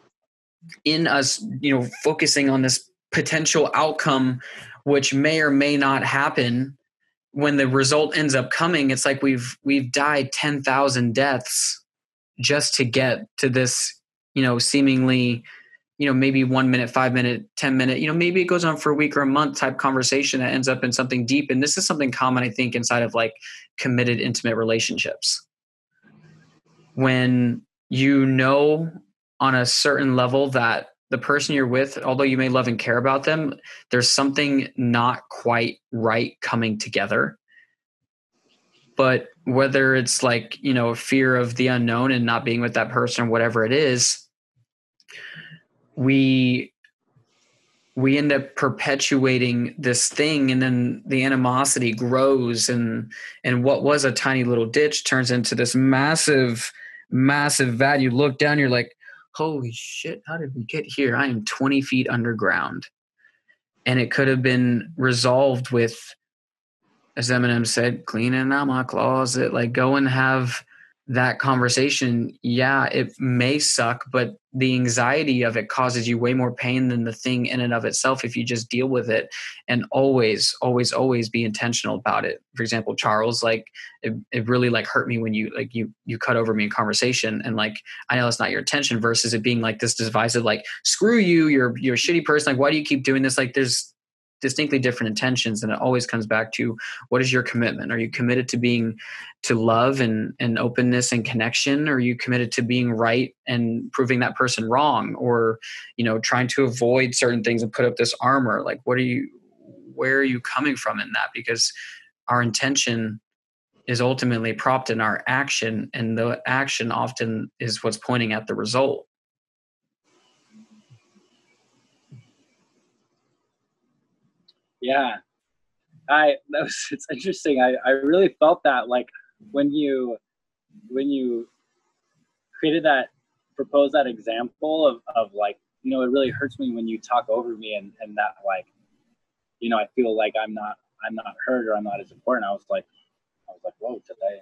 in us, you know, focusing on this potential outcome, which may or may not happen, when the result ends up coming, it's like we've we've died ten thousand deaths just to get to this, you know, seemingly, you know, maybe one minute, five minute, ten minute, you know, maybe it goes on for a week or a month type conversation that ends up in something deep. And this is something common, I think, inside of like committed, intimate relationships. When you know on a certain level that the person you're with, although you may love and care about them, there's something not quite right coming together. But whether it's like, you know, a fear of the unknown and not being with that person, whatever it is, we we end up perpetuating this thing and then the animosity grows and and what was a tiny little ditch turns into this massive massive. You look down, you're like, holy shit, how did we get here? I am 20 feet underground. And it could have been resolved with, as Eminem said, cleaning out my closet. Like, go and have that conversation, yeah, it may suck, but the anxiety of it causes you way more pain than the thing in and of itself if you just deal with it and always, always, always be intentional about it. For example, Charles, like it, it really like hurt me when you like you you cut over me in conversation and like I know it's not your intention versus it being like this divisive, like, screw you, you're you're a shitty person. Like, why do you keep doing this? Like there's distinctly different intentions and it always comes back to what is your commitment are you committed to being to love and, and openness and connection? Are you committed to being right and proving that person wrong? Or you know trying to avoid certain things and put up this armor? Like what are you where are you coming from in that? Because our intention is ultimately propped in our action and the action often is what's pointing at the result. Yeah, I that was it's interesting. I I really felt that like when you when you created that proposed that example of of like you know it really hurts me when you talk over me and and that like you know I feel like I'm not I'm not heard or I'm not as important. I was like I was like whoa I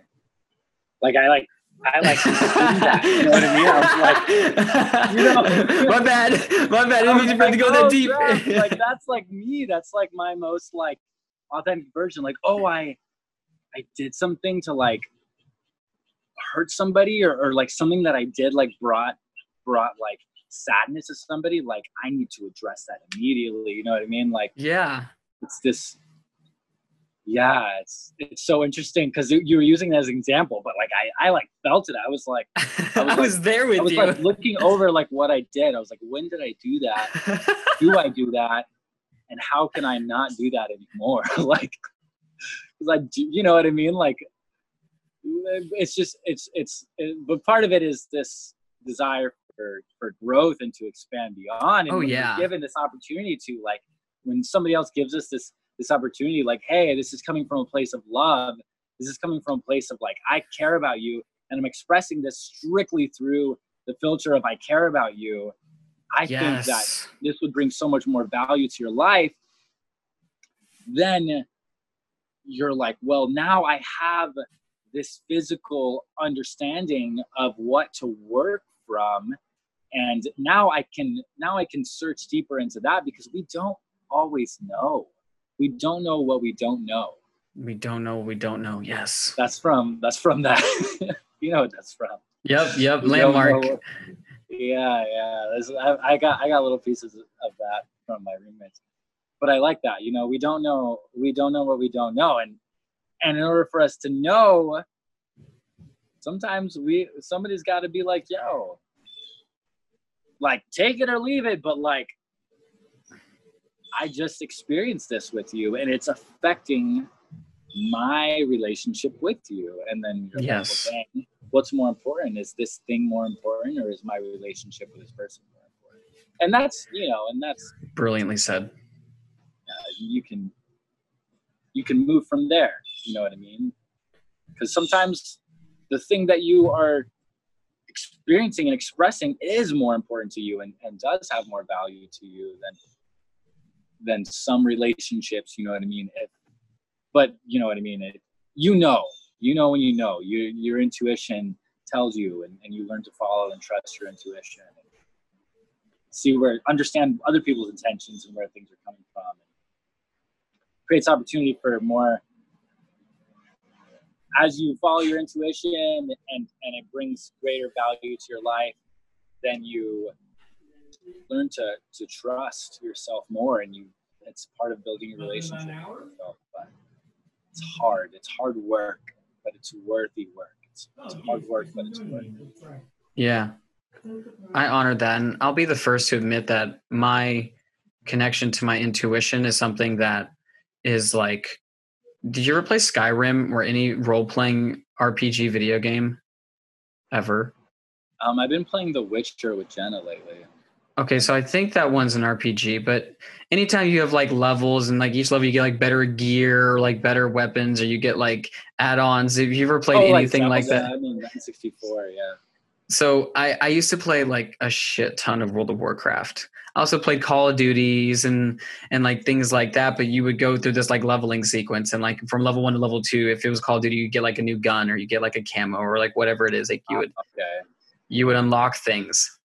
like I like I like that. You know what I mean? I was like, you know, *laughs* my bad, my bad. I didn't mean like, to go oh, that deep. like that's like me. That's like my most like authentic version. Like, oh, I, I did something to like hurt somebody, or, or like something that I did like brought brought like sadness to somebody. Like, I need to address that immediately. You know what I mean? Like, yeah, it's this yeah it's it's so interesting because you were using that as an example but like i i like felt it i was like *laughs* i was, I was like, there with I was you like looking over like what i did i was like when did i do that *laughs* do i do that and how can i not do that anymore *laughs* like do you know what i mean? Like it's just it's it's it, but part of it is this desire for for growth and to expand beyond. And oh yeah. given this opportunity to like when somebody else gives us this this opportunity like hey this is coming from a place of love. This is coming from a place of like i care about you and i'm expressing this strictly through the filter of i care about you. I yes. think that this would bring so much more value to your life. Then you're like well now i have this physical understanding of what to work from and now i can now i can search deeper into that because we don't always know we don't know what we don't know. We don't know what we don't know. Yes. That's from that's from that. *laughs* you know what that's from. Yep, yep. Landmark. yeah, yeah. I, I got I got little pieces of that from my roommates. But I like that. You know, we don't know we don't know what we don't know. And and in order for us to know, sometimes we somebody's gotta be like, yo, like take it or leave it, but like I just experienced this with you and it's affecting my relationship with you. And then yes. Like, well, what's more important? Is this thing more important or is my relationship with this person more important? And that's, you know, and that's brilliantly said. You can, you can move from there. You know what I mean? Because sometimes the thing that you are experiencing and expressing is more important to you and, and does have more value to you than than some relationships. You know what I mean? If, but you know what I mean. It, you know, you know when you know. You, your intuition tells you, and, and you learn to follow and trust your intuition. And see where understand other people's intentions and where things are coming from. Creates opportunity for more. As you follow your intuition and and it brings greater value to your life then you learn to to trust yourself more and you it's part of building a relationship with yourself but it's hard. It's hard work but it's worthy work. It's, it's hard work but it's worth it yeah. I honor that and i'll be the first to admit that my connection to my intuition is something that is like did you ever play skyrim or any role-playing rpg video game ever um, I've been playing The Witcher with Jenna lately. Okay, so I think that one's an RPG, but anytime you have like levels and like each level you get like better gear or like better weapons or you get like add-ons. Have you ever played oh, anything like, like that? I mean, 64, yeah. so I, I used to play like a shit ton of World of Warcraft. I also played Call of Duties and and like things like that. But you would go through this like leveling sequence, and like from level one to level two, if it was Call of Duty, you get like a new gun or you get like a camo or like whatever it is. Like you oh, would okay. you would unlock things.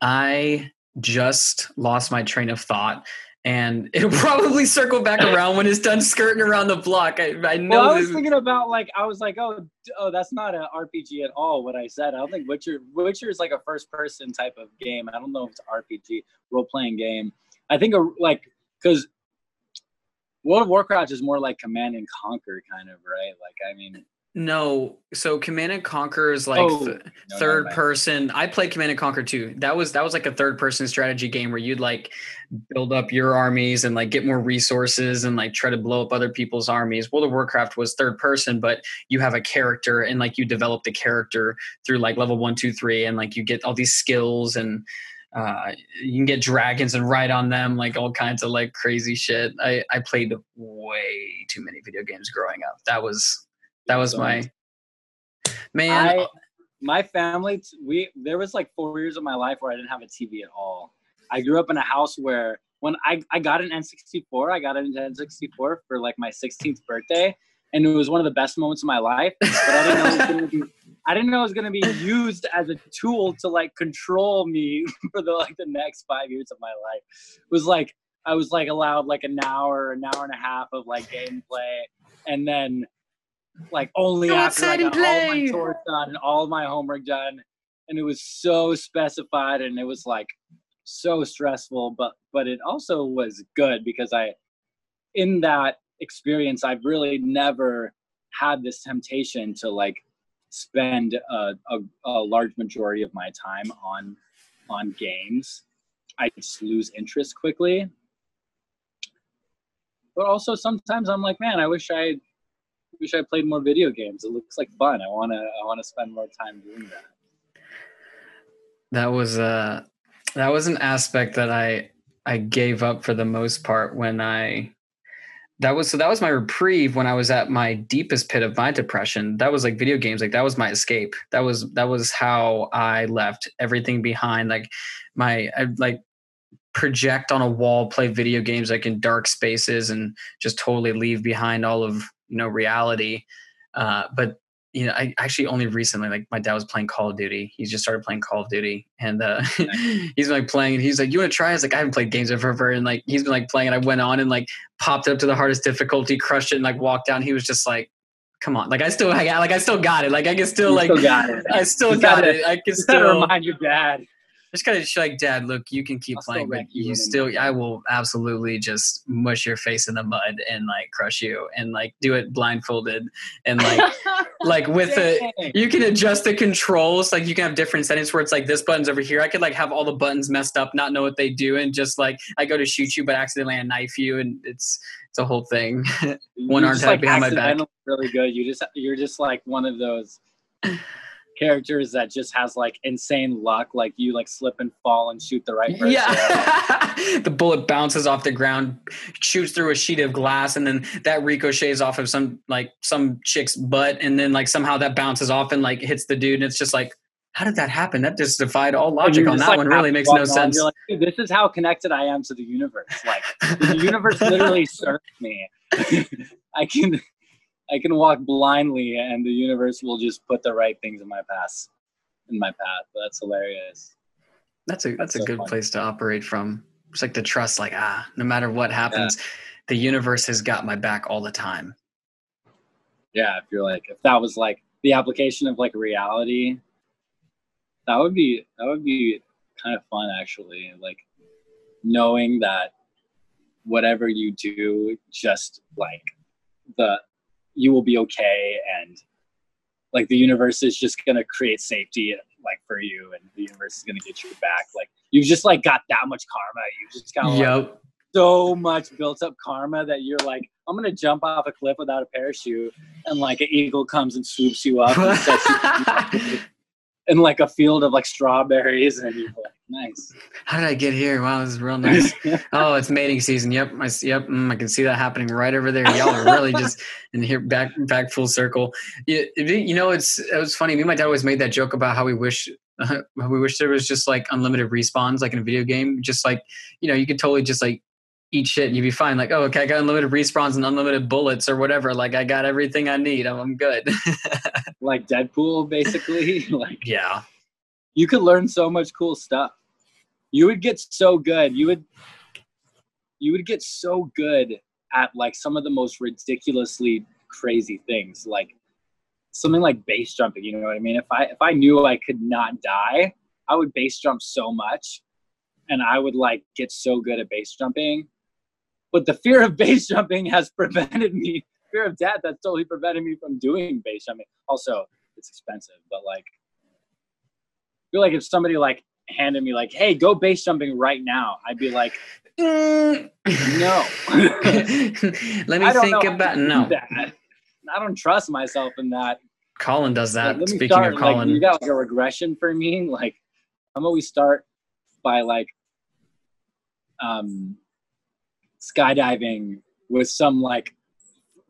I just lost my train of thought and *laughs* it'll probably circle back around when it's done skirting around the block. I, I know. Well, I was thinking about like I was like, oh, oh, that's not an RPG at all. What I said, I don't think Witcher Witcher is like a first person type of game. I don't know if it's RPG role playing game. I think a, like because World of Warcraft is more like Command and Conquer kind of right. Like I mean, no, so Command and Conquer is like oh, th- no, third no, person. I played Command and Conquer too. That was that was like a third person strategy game where you'd like build up your armies and like get more resources and like try to blow up other people's armies. World of Warcraft was third person, but you have a character and like you develop the character through like level one, two, three, and like you get all these skills and uh, you can get dragons and ride on them, like all kinds of like crazy shit. I I played way too many video games growing up. That was that was my man. I, uh, my family, we there was like four years of my life where I didn't have a TV at all. I grew up in a house where when I, I got an N64, I got an N64 for like my 16th birthday, and it was one of the best moments of my life. But I didn't know it was gonna be I didn't know it was gonna be used as a tool to like control me *laughs* for the like the next five years of my life. It was like I was like allowed like an hour, an hour and a half of like gameplay, and then like only after I got all my chores done and all my homework done. And it was so specified and it was like so stressful, but but it also was good because I in that experience I've really never had this temptation to like spend a, a, a large majority of my time on on games. I just lose interest quickly. But also sometimes I'm like, man, I wish I wish I played more video games. It looks like fun. I wanna I wanna spend more time doing that. That was uh that was an aspect that I I gave up for the most part when I that was so that was my reprieve when I was at my deepest pit of my depression. That was like video games, like that was my escape. That was that was how I left everything behind. Like my I like project on a wall, play video games like in dark spaces, and just totally leave behind all of you know reality. Uh, but you know i actually only recently like my dad was playing call of duty. He just started playing call of duty. And uh, *laughs* he's like playing and he's like you want to try i was like i haven't played games in forever. And like he's been like playing and i went on and like popped up to the hardest difficulty crushed it and like walked down. He was just like come on. Like i still I, like i still got it. Like i can still like still got it. *laughs* i still you got gotta, it. I can *laughs* still remind your dad just gotta show like dad look you can keep I'll playing but you, you still i will absolutely just mush your face in the mud and like crush you and like do it blindfolded and like *laughs* like with the you can adjust the controls like you can have different settings where it's like this button's over here. I could like have all the buttons messed up not know what they do and just like i go to shoot you but accidentally i knife you and it's it's a whole thing. *laughs* One arm tied like behind my back. really good. You just you're just like one of those *laughs* characters that just has like insane luck, like you like slip and fall and shoot the right person. Yeah. *laughs* the bullet bounces off the ground, shoots through a sheet of glass, and then that ricochets off of some like some chick's butt, and then like somehow that bounces off and like hits the dude, and it's just like how did that happen? That just defied all logic on that like, one. Really makes no sense. Like, this is how connected I am to the universe. Like the universe literally *laughs* served me. *laughs* I can I can walk blindly and the universe will just put the right things in my path in my path. That's hilarious. That's a that's, that's a so good funny. place to operate from. It's like the trust, like ah, no matter what happens, yeah. the universe has got my back all the time. Yeah, if you're like if that was like the application of like reality, that would be that would be kind of fun actually. Like knowing that whatever you do, just like the you will be okay. And like the universe is just gonna create safety like for you and the universe is gonna get you back. Like you've just like got that much karma. You just got yep. like, so much built up karma that you're like i'm gonna jump off a cliff without a parachute and like an eagle comes and swoops you up and, you, *laughs* in like a field of like strawberries, and you're like, nice. How did I get here? Wow, this is real nice. *laughs* oh, it's mating season. Yep, I, yep. Mm, I can see that happening right over there. Y'all are really just *laughs* in here back back full circle. You, you know, it's it was funny. Me and my dad always made that joke about how we wish *laughs* uh, we wish there was just like unlimited respawns, like in a video game. Just like you know, you could totally just like eat shit and you'd be fine. Like, oh, okay, I got unlimited respawns and unlimited bullets or whatever. Like, I got everything I need. I'm, I'm good. *laughs* like Deadpool, basically. *laughs* like, yeah, you could learn so much cool stuff. You would get so good. You would, you would get so good at like some of the most ridiculously crazy things, like something like base jumping. You know what I mean? If I if I knew I could not die, I would base jump so much, and I would like get so good at base jumping but the fear of base jumping has prevented me fear of death that's totally prevented me from doing base jumping. Also it's expensive but like I feel like if somebody like handed me like hey go base jumping right now i'd be like mm. no. *laughs* Let me think about no. that. i don't trust myself in that. Colin does that like, speaking start, of colin. like, you got like a regression for me? Like i'm always start by like um skydiving with some like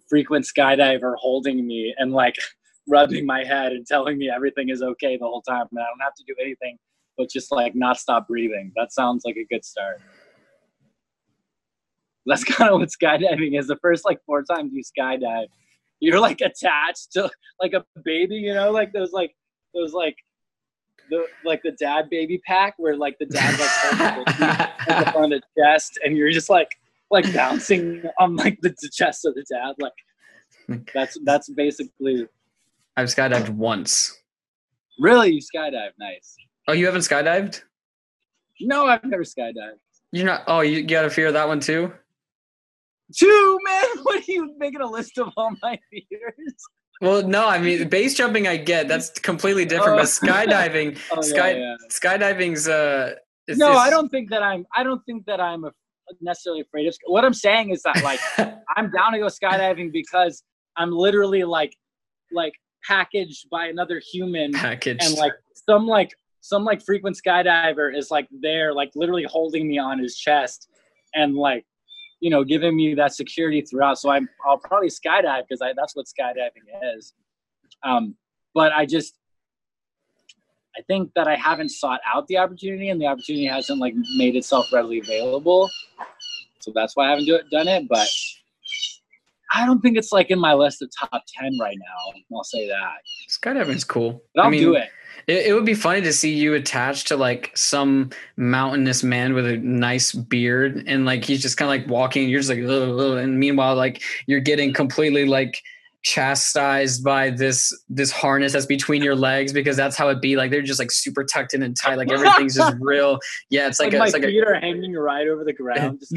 frequent skydiver holding me and like *laughs* rubbing my head and telling me everything is okay the whole time and I don't have to do anything but just like not stop breathing. That sounds like a good start. That's *laughs* kind of what skydiving is. The first like four times you skydive, you're like attached to like a baby, you know, like those like those like the like the dad baby pack where like the dad like *laughs* on the chest and you're just like like bouncing on like the, chest of the dad. Like *laughs* that's that's basically. I've skydived once. Really, you skydive? Nice. Oh, you haven't skydived? No, I've never skydived. You're not. Oh, you got a fear of that one too. Two man, *laughs* what are you making a list of all my fears? Well, no, I mean base jumping. I get that's completely different, oh. *laughs* but skydiving, oh, sky, yeah, skydiving's. Uh, no, I don't think that I'm. I don't think that I'm a necessarily afraid of. What I'm saying is that like *laughs* I'm down to go skydiving because I'm literally like like packaged by another human packaged and like some like some like frequent skydiver is like there like literally holding me on his chest and like you know giving me that security throughout so i'm i'll probably skydive because i that's what skydiving is um but i just I think that I haven't sought out the opportunity, and the opportunity hasn't like made itself readily available. So that's why I haven't do it, done it. But I don't think it's like in my list of top ten right now. I'll say that. Skydiving's cool. But I'll I mean, do it. it. It would be funny to see you attached to like some mountainous man with a nice beard, and like he's just kind of like walking. You're just like, and meanwhile, like you're getting completely like chastised by this this harness that's between your legs because that's how it be like they're just like super tucked in and tight like everything's just *laughs* real yeah it's like, like a, my it's like feet a, are hanging right over the ground just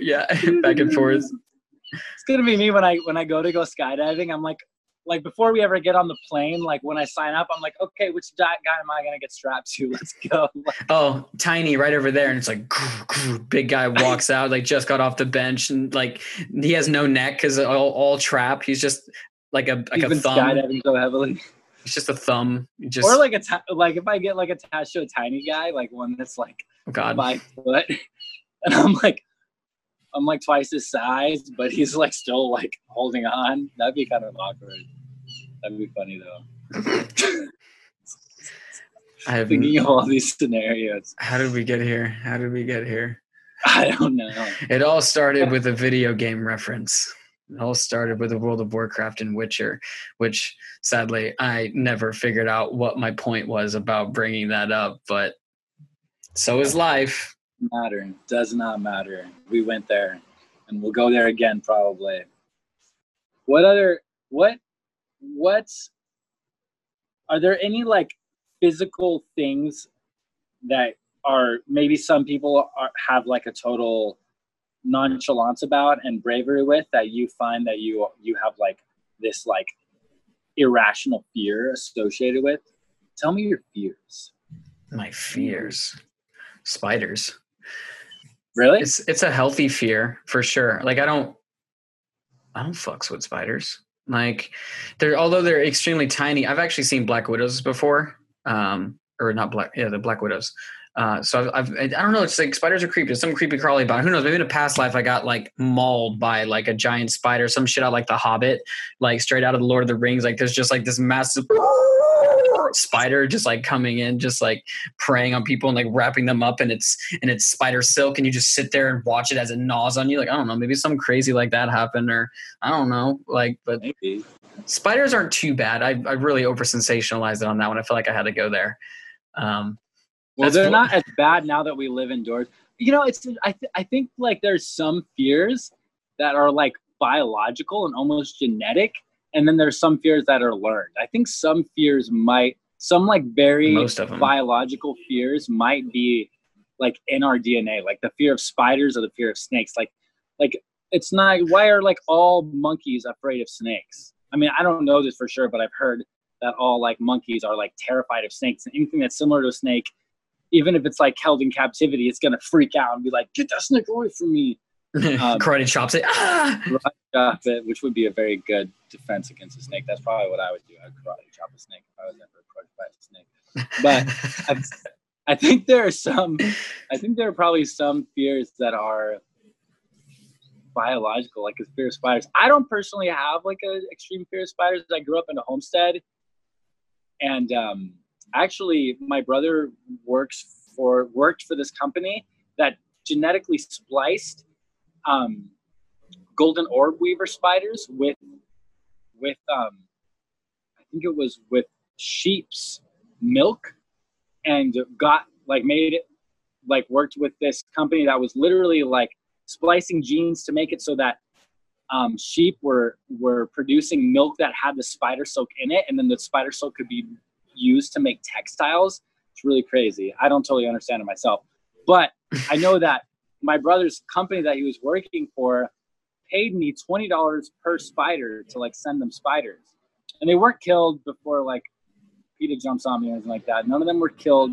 yeah back and forth it's gonna be me when I when I go to go skydiving. I'm like, like before we ever get on the plane, like when I sign up, I'm like, okay, which guy am I gonna get strapped to? *laughs* Let's go. *laughs* oh, tiny right over there, and it's like big guy walks out, like just got off the bench, and like he has no neck because all, all trap. He's just like a like He's a been thumb. skydiving so heavily. It's just a thumb. Just or like a t- like if I get like attached to a tiny guy, like one that's like oh God. five foot, *laughs* and I'm like I'm like twice his size, but he's like still like holding on. That'd be kind of awkward. That'd be funny though. *laughs* I have thinking of all these scenarios. How did we get here? How did we get here? *laughs* I don't know. It all started with a video game reference. It all started with the World of Warcraft and Witcher, which sadly I never figured out what my point was about bringing that up, but so is life matter. Does not matter. We went there, and we'll go there again probably. What other what what are there any like physical things that are maybe some people are, have like a total nonchalance about and bravery with that you find that you you have like this like irrational fear associated with tell me your fears my fears spiders Really? It's it's a healthy fear for sure. Like I don't I don't fucks with spiders. Like they're although they're extremely tiny, I've actually seen black widows before. Um, or not black, yeah, the black widows. Uh, so I've, I've, I don't know. It's like spiders are creepy. Some creepy crawly about. Who knows? Maybe in a past life I got like mauled by like a giant spider, some shit out like the Hobbit, like straight out of the Lord of the Rings. Like there's just like this massive spider just like coming in, just like preying on people and like wrapping them up and it's and it's spider silk, and you just sit there and watch it as it gnaws on you. Like I don't know, maybe something crazy like that happened, or I don't know. Like, but maybe. spiders aren't too bad. I I really over sensationalized it on that one. I feel like I had to go there. Um, well, they're not as bad now that we live indoors. You know, it's I th- I think like there's some fears that are like biological and almost genetic, and then there's some fears that are learned. I think some fears might some like very Most of them. biological fears might be like in our DNA, like the fear of spiders or the fear of snakes. Like like it's not why are like all monkeys afraid of snakes? I mean, I don't know this for sure, but I've heard that all like monkeys are like terrified of snakes and anything that's similar to a snake even if it's like held in captivity, it's gonna freak out and be like, "Get that snake away from me!" *laughs* Um, karate chops it. Ah! Chop it, which would be a very good defense against a snake. That's probably what I would do. I'd karate chop a snake if I was ever approached by a snake. But *laughs* I, I think there are some. I think there are probably some fears that are biological, like a fear of spiders. I don't personally have like an extreme fear of spiders. I grew up in a homestead, and um, actually my brother works for worked for this company that genetically spliced um, golden orb weaver spiders with with um, I think it was with sheep's milk and got like made it like worked with this company that was literally like splicing genes to make it so that um, sheep were were producing milk that had the spider silk in it and then the spider silk could be used to make textiles. It's really crazy. I don't totally understand it myself, but I know that *laughs* my brother's company that he was working for paid me twenty dollars per spider to like send them spiders, and they weren't killed before like PETA jumps on me or anything like that. None of them were killed.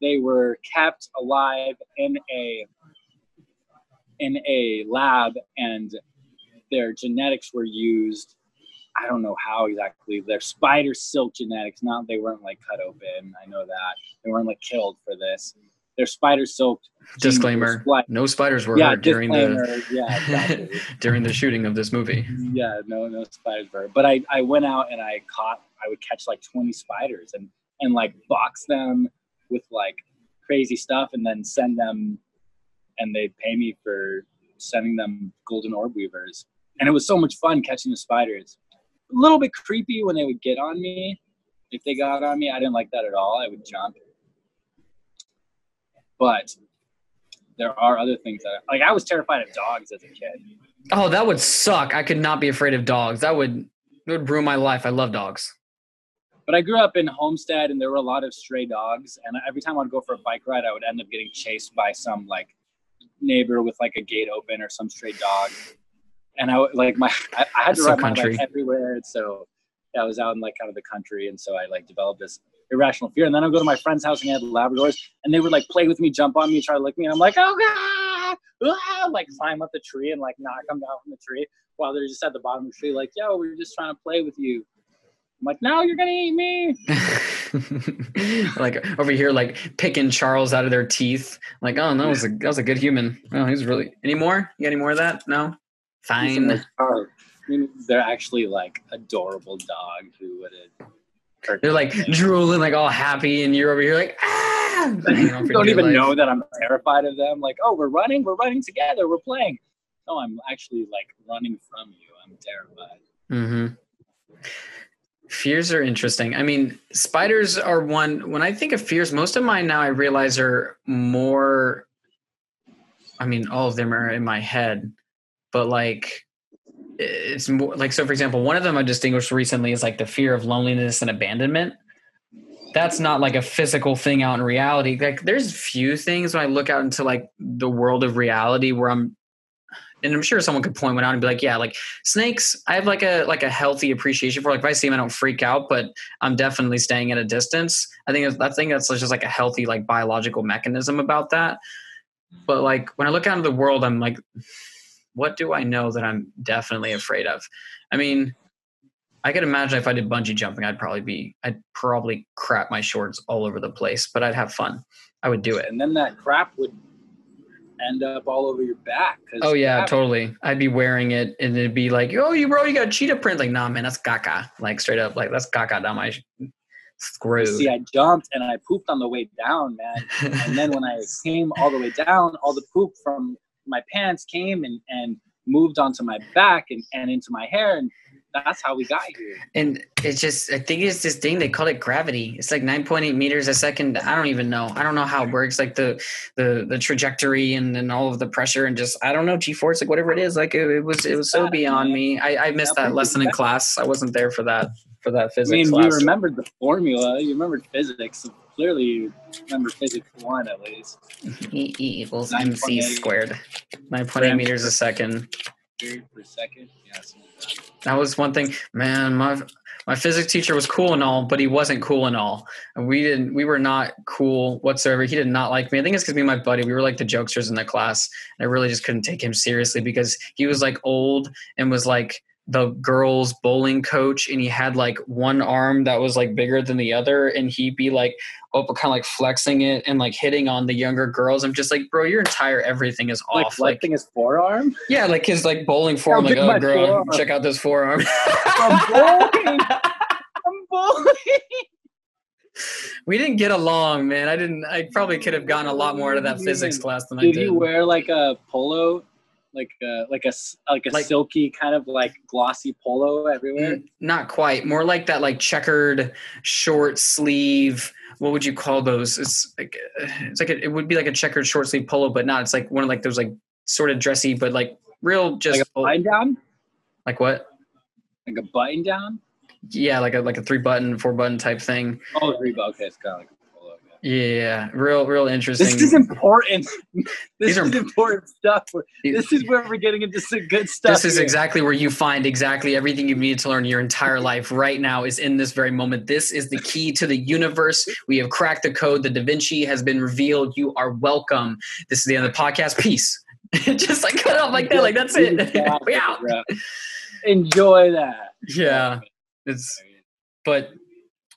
They were kept alive in a in a lab, and their genetics were used I don't know how exactly. They're spider silk genetics. Not they weren't like cut open. I know that they weren't like killed for this. They're spider soaked. Disclaimer: No spiders were yeah, hurt during the yeah exactly. *laughs* during the shooting of this movie. Yeah, no, no spiders were. But I I went out and I caught. I would catch like twenty spiders and and like box them with like crazy stuff and then send them, and they'd pay me for sending them golden orb weavers. And it was so much fun catching the spiders a little bit creepy when they would get on me. If they got on me, I didn't like that at all. I would jump. But there are other things that, like, I was terrified of dogs as a kid. Oh, that would suck. I could not be afraid of dogs. That would would ruin my life. I love dogs. But I grew up in Homestead, and there were a lot of stray dogs. And every time I'd go for a bike ride, I would end up getting chased by some like neighbor with like a gate open or some stray dog and I like my I, I had to ride my bike everywhere. So I was out in like kind of the country, and so I like developed this irrational fear. And then I go to my friend's house and they had Labradors, and they would like play with me, jump on me, try to lick me, and I'm like, oh god, ah! like climb up the tree and like knock them down from the tree while they're just at the bottom of the tree, like, yo, we're just trying to play with you. I'm like, no, you're gonna eat me. *laughs* like over here, like picking Charles out of their teeth. Like, oh, no, that was a that was a good human. Oh, he's really any more? You got any more of that? No. Fine. I mean, they're actually like adorable dog who would have. They're like drooling, like all happy, and you're over here like ah. *laughs* Know, don't even life. know that I'm terrified of them. Like, oh, we're running, we're running together, we're playing. No, I'm actually like running from you. I'm terrified. Mm-hmm. Fears are interesting. I mean, spiders are one. When I think of fears, most of mine now I realize are more. I mean, all of them are in my head but like it's more like so for example one of them i distinguished recently is like the fear of loneliness and abandonment. That's not like a physical thing out in reality. Like there's few things when i look out into like the world of reality where i'm and i'm sure someone could point one out and be like yeah like snakes i have like a like a healthy appreciation for like if i see them i don't freak out but i'm definitely staying at a distance. I think i think that's just like a healthy like biological mechanism about that. But like when i look out into the world i'm like what do I know that I'm definitely afraid of? I mean, I could imagine if I did bungee jumping, I'd probably be, I'd probably crap my shorts all over the place, but I'd have fun. I would do it. And then that crap would end up all over your back. Oh yeah, totally. I'd be wearing it, and it'd be like, "Oh, you bro, you got a cheetah print." Like, nah, man, that's caca. Like straight up, like that's caca down my screw. See, I jumped and I pooped on the way down, man. and then when I *laughs* came all the way down, all the poop from my pants came and and moved onto my back and, and into my hair and that's how we got here. And it's just, I think it's this thing they call it gravity. It's like 9.8 meters a second. I don't even know. I don't know how it works. Like the the the trajectory and, and all of the pressure and just I don't know G force like whatever it is. Like it, it was it was so beyond me. I, I missed that lesson in class. I wasn't there for that for that physics. I mean, class. you remembered the formula. You remembered physics. So clearly, you remember physics one at least. E, e equals mc squared. 9.8 meters a second. Per second. Yes. That was one thing, man. My my physics teacher was cool and all, but he wasn't cool and all. And we didn't. We were not cool whatsoever. He did not like me. I think it's because me and my buddy, we were like the jokesters in the class. And I really just couldn't take him seriously because he was like old and was like the girls bowling coach and he had like one arm that was like bigger than the other and he'd be like oh kind of like flexing it and like hitting on the younger girls. I'm just like bro your entire everything is like off flexing like his forearm? Yeah like his like bowling form like oh girl forearm. check out this forearm. I'm bowling i'm bowling we didn't get along man. I didn't i probably could have gotten a lot more out of that physics class than I did i did. you wear like a polo like a like a like a like, silky kind of like glossy polo everywhere? Mm, not quite. More like that like checkered short sleeve. What would you call those? It's like uh, it's like a, it would be like a checkered short sleeve polo, but not. It's like one of like those like sort of dressy, but like real just like a button down. Like what? Like a button down. Yeah, like a like a three button, four button type thing. Oh, three button. Okay, it's kind of like yeah, real, real interesting. This is important. *laughs* This These are, is important stuff. This is where we're getting into some good stuff. This is here. exactly where you find exactly everything you need to learn your entire life right now is in this very moment. This is the key to the universe. We have cracked the code. The Da Vinci has been revealed. You are welcome. This is the end of the podcast. Peace. *laughs* Just like cut off like that. Like that's it. *laughs* we out. Enjoy that. Yeah. It's but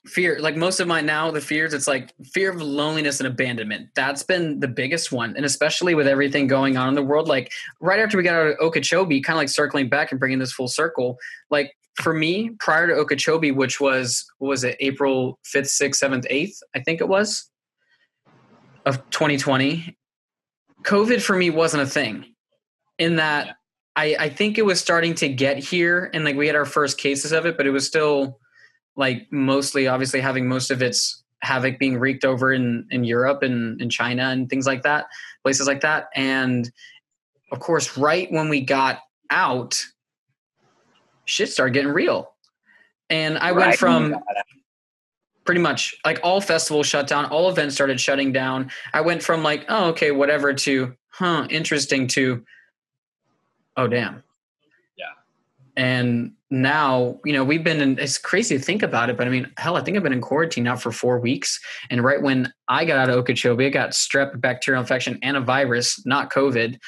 fear like most of mine now the fears it's like fear of loneliness and abandonment that's been the biggest one and especially with everything going on in the world like right after we got out of okeechobee kind of like circling back and bringing this full circle like for me prior to okeechobee which was was it april 5th 6th 7th 8th i think it was of 2020 covid for me wasn't a thing in that. I, I think it was starting to get here and like we had our first cases of it but it was still like mostly obviously having most of its havoc being wreaked over in in Europe and in China and things like that, places like that. And of course, right when we got out, shit started getting real. And I right went from *laughs* pretty much like all festivals shut down, all events started shutting down. I went from like, oh, okay, whatever to, huh, interesting to, oh, damn. Yeah. And now, you know, we've been in, it's crazy to think about it, but I mean, hell, I think I've been in quarantine now for four weeks. And right when I got out of Okeechobee, I got strep bacterial infection and a virus, not COVID.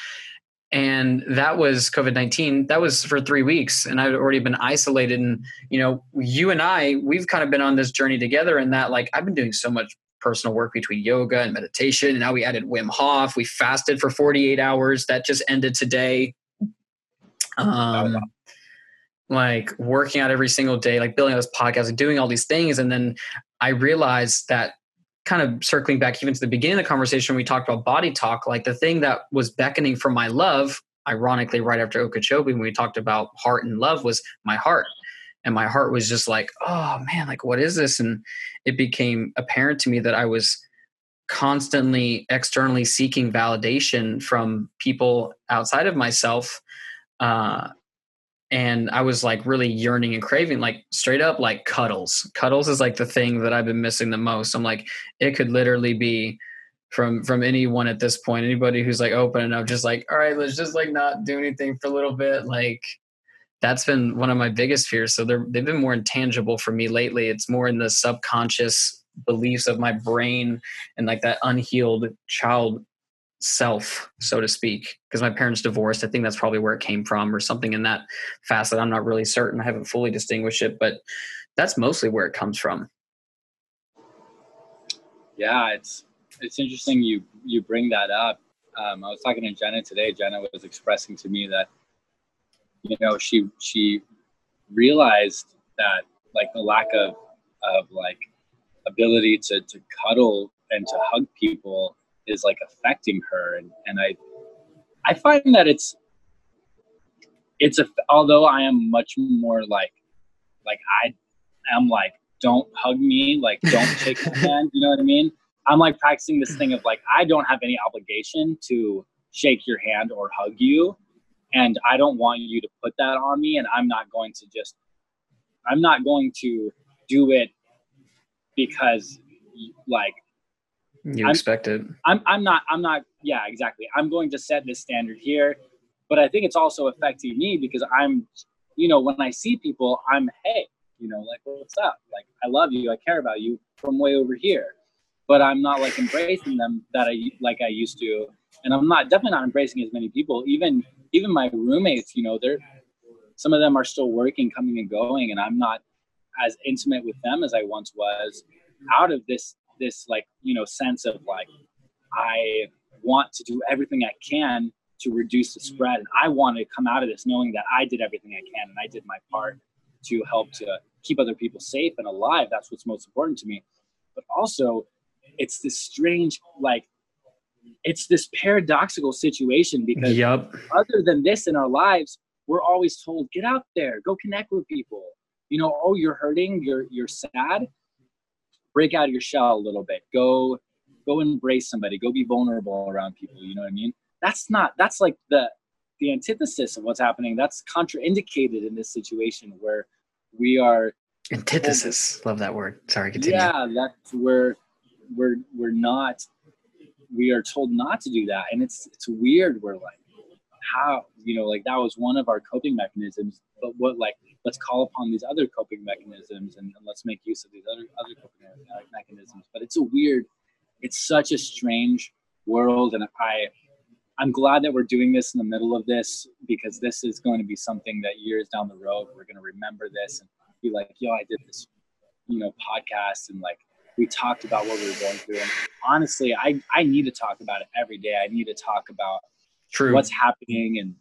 And that was COVID 19. That was for three weeks. And I'd already been isolated. And, you know, you and I, we've kind of been on this journey together. And that, like, I've been doing so much personal work between yoga and meditation. And now we added Wim Hof. We fasted for 48 hours. That just ended today. Um, like working out every single day, like building this podcast and doing all these things. And then I realized that kind of circling back even to the beginning of the conversation, we talked about body talk, like the thing that was beckoning for my love, ironically, right after Okeechobee, when we talked about heart and love, was my heart. And my heart was just like, oh man, like what is this? And it became apparent to me that I was constantly externally seeking validation from people outside of myself uh, and I was like really yearning and craving, like straight up like cuddles. Cuddles is like the thing that I've been missing the most. I'm like, it could literally be from from anyone at this point, anybody who's like open enough, just like, all right, let's just like not do anything for a little bit. Like that's been one of my biggest fears. So they're they've been more intangible for me lately. It's more in the subconscious beliefs of my brain and like that unhealed child self, so to speak, because my parents divorced. I think that's probably where it came from, or something in that facet. I'm not really certain. I haven't fully distinguished it, but that's mostly where it comes from. Yeah, it's it's interesting you you bring that up. Um, I was talking to Jenna today. Jenna was expressing to me that you know she she realized that like the lack of of like ability to to cuddle and to hug people is like affecting her and and I I find that it's it's a although I am much more like like I am like don't hug me like don't *laughs* shake my hand you know what I mean? I'm like practicing this thing of like I don't have any obligation to shake your hand or hug you and I don't want you to put that on me and I'm not going to just I'm not going to do it because like you I'm, expect it. I'm I'm not I'm not yeah, exactly. I'm going to set this standard here, but I think it's also affecting me because I'm you know, when I see people, I'm hey, you know, like what's up? Like I love you, I care about you from way over here. But I'm not like embracing them that I like I used to. And I'm not definitely not embracing as many people. Even even my roommates, you know, they're some of them are still working, coming and going, and I'm not as intimate with them as I once was out of this this like you know sense of like I want to do everything I can to reduce the spread, and I want to come out of this knowing that I did everything I can and I did my part to help to keep other people safe and alive. That's what's most important to me. But also, it's this strange like it's this paradoxical situation because yep. other than this in our lives, we're always told get out there, go connect with people. You know, oh, you're hurting, you're you're sad break out of your shell a little bit. Go go embrace somebody. Go be vulnerable around people you know what i mean? That's not that's like the the antithesis of what's happening. That's contraindicated in this situation where we are antithesis. Love that word. Sorry continue. Yeah that's where we're we're not we are told not to do that. And it's it's weird. We're like how you know like that was one of our coping mechanisms but what like let's call upon these other coping mechanisms and, and let's make use of these other other coping uh, mechanisms. But it's a weird it's such a strange world and i i'm glad that we're doing this in the middle of this because this is going to be something that years down the road we're going to remember this and be like yo i did this you know podcast and like we talked about what we were going through. And honestly i i need to talk about it every day. I need to talk about True. what's happening and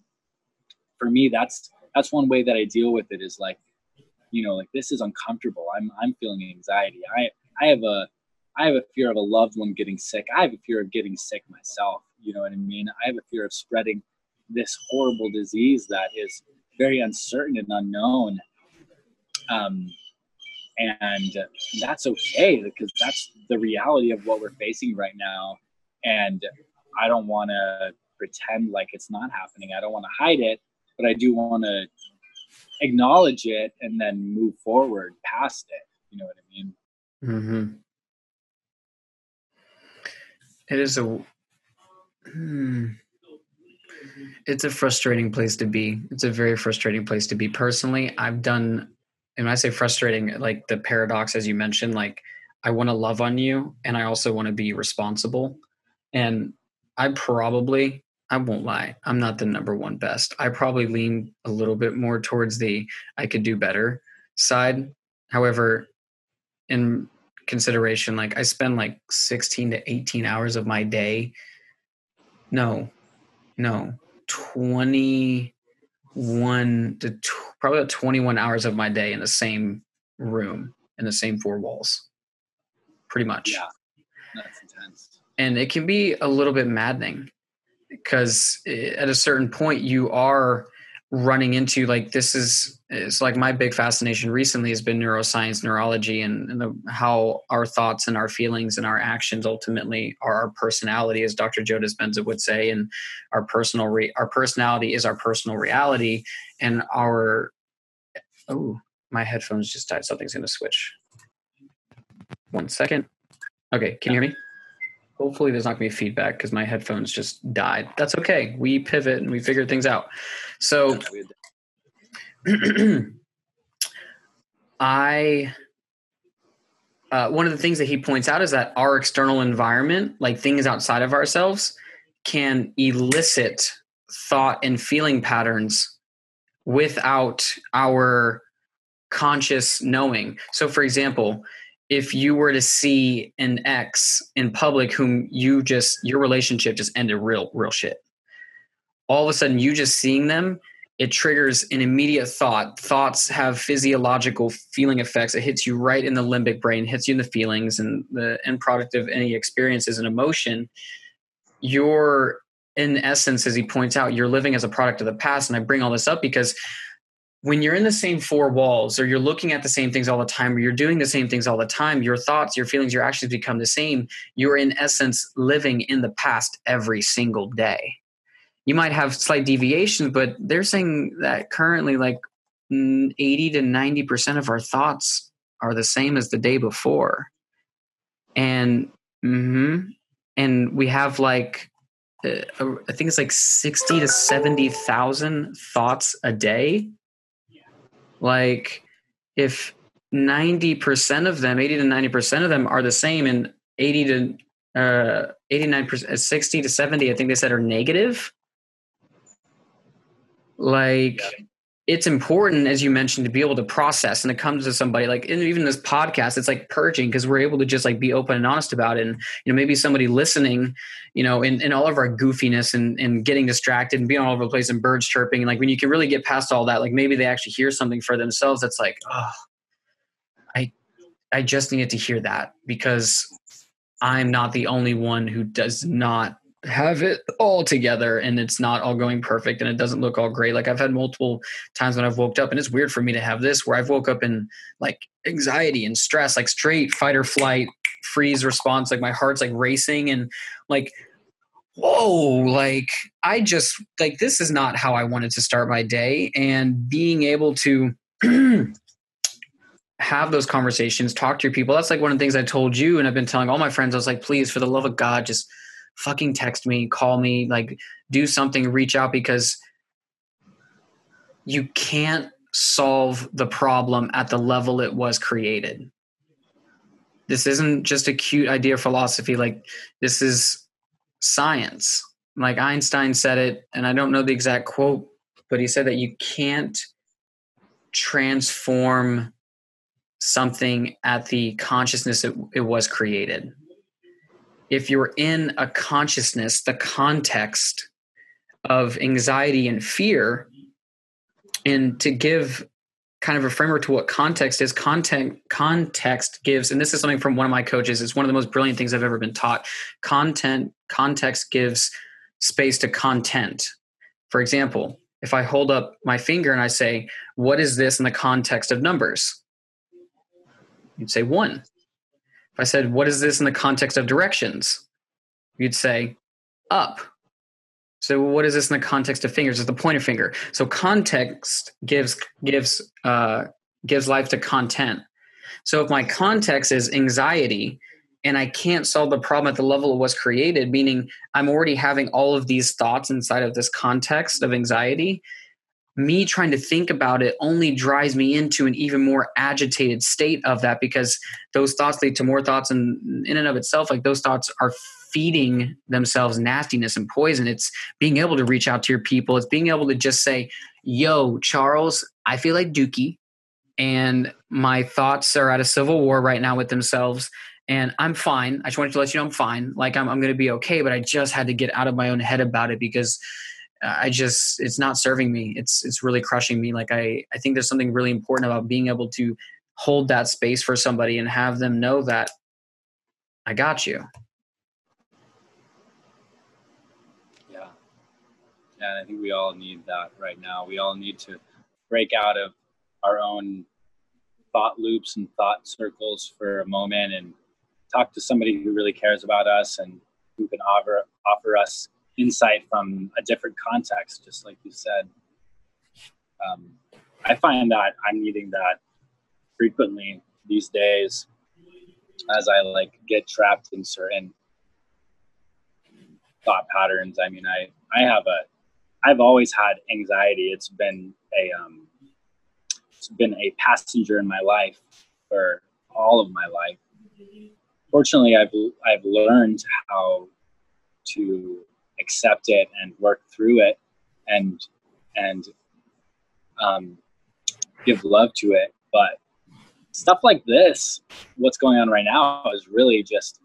for me that's that's one way that I deal with it is like, you know, like this is uncomfortable. I'm I'm feeling anxiety. I I have a I have a fear of a loved one getting sick. I have a fear of getting sick myself. You know what I mean? I have a fear of spreading this horrible disease that is very uncertain and unknown. Um, and that's okay because that's the reality of what we're facing right now. And I don't want to pretend like it's not happening. I don't want to hide it but I do want to acknowledge it and then move forward past it. You know what I mean? Mm-hmm. It is a. Hmm, it's a frustrating place to be. It's a very frustrating place to be. Personally, I've done, and I say frustrating, like the paradox, as you mentioned, like I want to love on you and I also want to be responsible. And I probably I won't lie. I'm not the number one best. I probably lean a little bit more towards the I could do better side. However, in consideration, like I spend like 16 to 18 hours of my day. No, no, 21 to t- probably 21 hours of my day in the same room in the same four walls. Pretty much. Yeah. That's intense. And it can be a little bit maddening because eh, at a certain point you are running into like this is it's like my big fascination recently has been neuroscience neurology and, and the, how our thoughts and our feelings and our actions ultimately are our personality as dr joe dispenza would say and our personal re, our personality is our personal reality and our oh my headphones just died something's going to switch. One second. Okay can you hear me Hopefully, there's not going to be feedback because my headphones just died. That's okay. We pivot and we figure things out. So, *clears throat* I, uh, one of the things that he points out is that our external environment, like things outside of ourselves, can elicit thought and feeling patterns without our conscious knowing. So, for example, if you were to see an ex in public whom you just your relationship just ended real real shit. All of a sudden you just seeing them it triggers an immediate thought. Thoughts have physiological feeling effects. It hits you right in the limbic brain hits you in the feelings and the end product of any experiences and emotion. You're in essence as he points out you're living as a product of the past. And i bring all this up because when you're in the same four walls or you're looking at the same things all the time or you're doing the same things all the time your thoughts your feelings your actions become the same. You're in essence living in the past every single day. You might have slight deviations but they're saying that currently like 80 to 90% of our thoughts are the same as the day before. And mm-hmm, and we have like uh, I think it's like 60 to 70,000 thoughts a day like if 90% of them 80 to 90% of them are the same and 80 to uh 89% uh, 60 to 70 i think they said are negative like. It's important as you mentioned to be able to process and it comes to somebody like even this podcast it's like purging because we're able to just like be open and honest about it. And you know maybe somebody listening you know in, in all of our goofiness and, and getting distracted and being all over the place and birds chirping and like when you can really get past all that like maybe they actually hear something for themselves that's like oh i i just needed to hear that because i'm not the only one who does not have it all together and it's not all going perfect and it doesn't look all great. Like I've had multiple times when I've woke up and it's weird for me to have this where I've woke up in like anxiety and stress, like straight fight or flight freeze response. Like my heart's like racing and like, whoa, like I just like this is not how I wanted to start my day. And being able to *clears throat* have those conversations, talk to your people. That's like one of the things I told you and I've been telling all my friends. I was like, please, for the love of God, just fucking text me, call me, like do something, reach out because you can't solve the problem at the level it was created. This isn't just a cute idea of philosophy. Like, this is science. Like Einstein said it, and I don't know the exact quote, but he said that you can't transform something at the consciousness it, it was created if you're in a consciousness, the context of anxiety and fear, and to give kind of a framework to what context is content context gives and this is something from one of my coaches it's one of the most brilliant things i've ever been taught. Content context gives space to content. For example if i hold up my finger and i say what is this in the context of numbers? You'd say one if I said, what is this in the context of directions? You'd say, up. So what is this in the context of fingers? It's the pointer finger. So context gives gives uh, gives life to content. So if my context is anxiety and I can't solve the problem at the level it was created, meaning I'm already having all of these thoughts inside of this context of anxiety, me trying to think about it only drives me into an even more agitated state of that because those thoughts lead to more thoughts and in and of itself like those thoughts are feeding themselves nastiness and poison. It's being able to reach out to your people. It's being able to just say yo charles i feel like dookie and my thoughts are at a civil war right now with themselves and i'm fine. I just wanted to let you know i'm fine. Like i'm, I'm going to be okay but i just had to get out of my own head about it because I just it's not serving me. It's it's really crushing me. Like I I think there's something really important about being able to hold that space for somebody and have them know that I got you. Yeah. Yeah, and I think we all need that right now. We all need to break out of our own thought loops and thought circles for a moment and talk to somebody who really cares about us and who can offer offer us insight from a different context, just like you said. Um, I find that I'm needing that frequently these days as I like get trapped in certain thought patterns. I mean, I, I have a, I've always had anxiety. It's been a, um, it's been a passenger in my life for all of my life. Fortunately, I've, I've learned how to accept it and work through it and and um, give love to it. But stuff like this, what's going on right now, is really just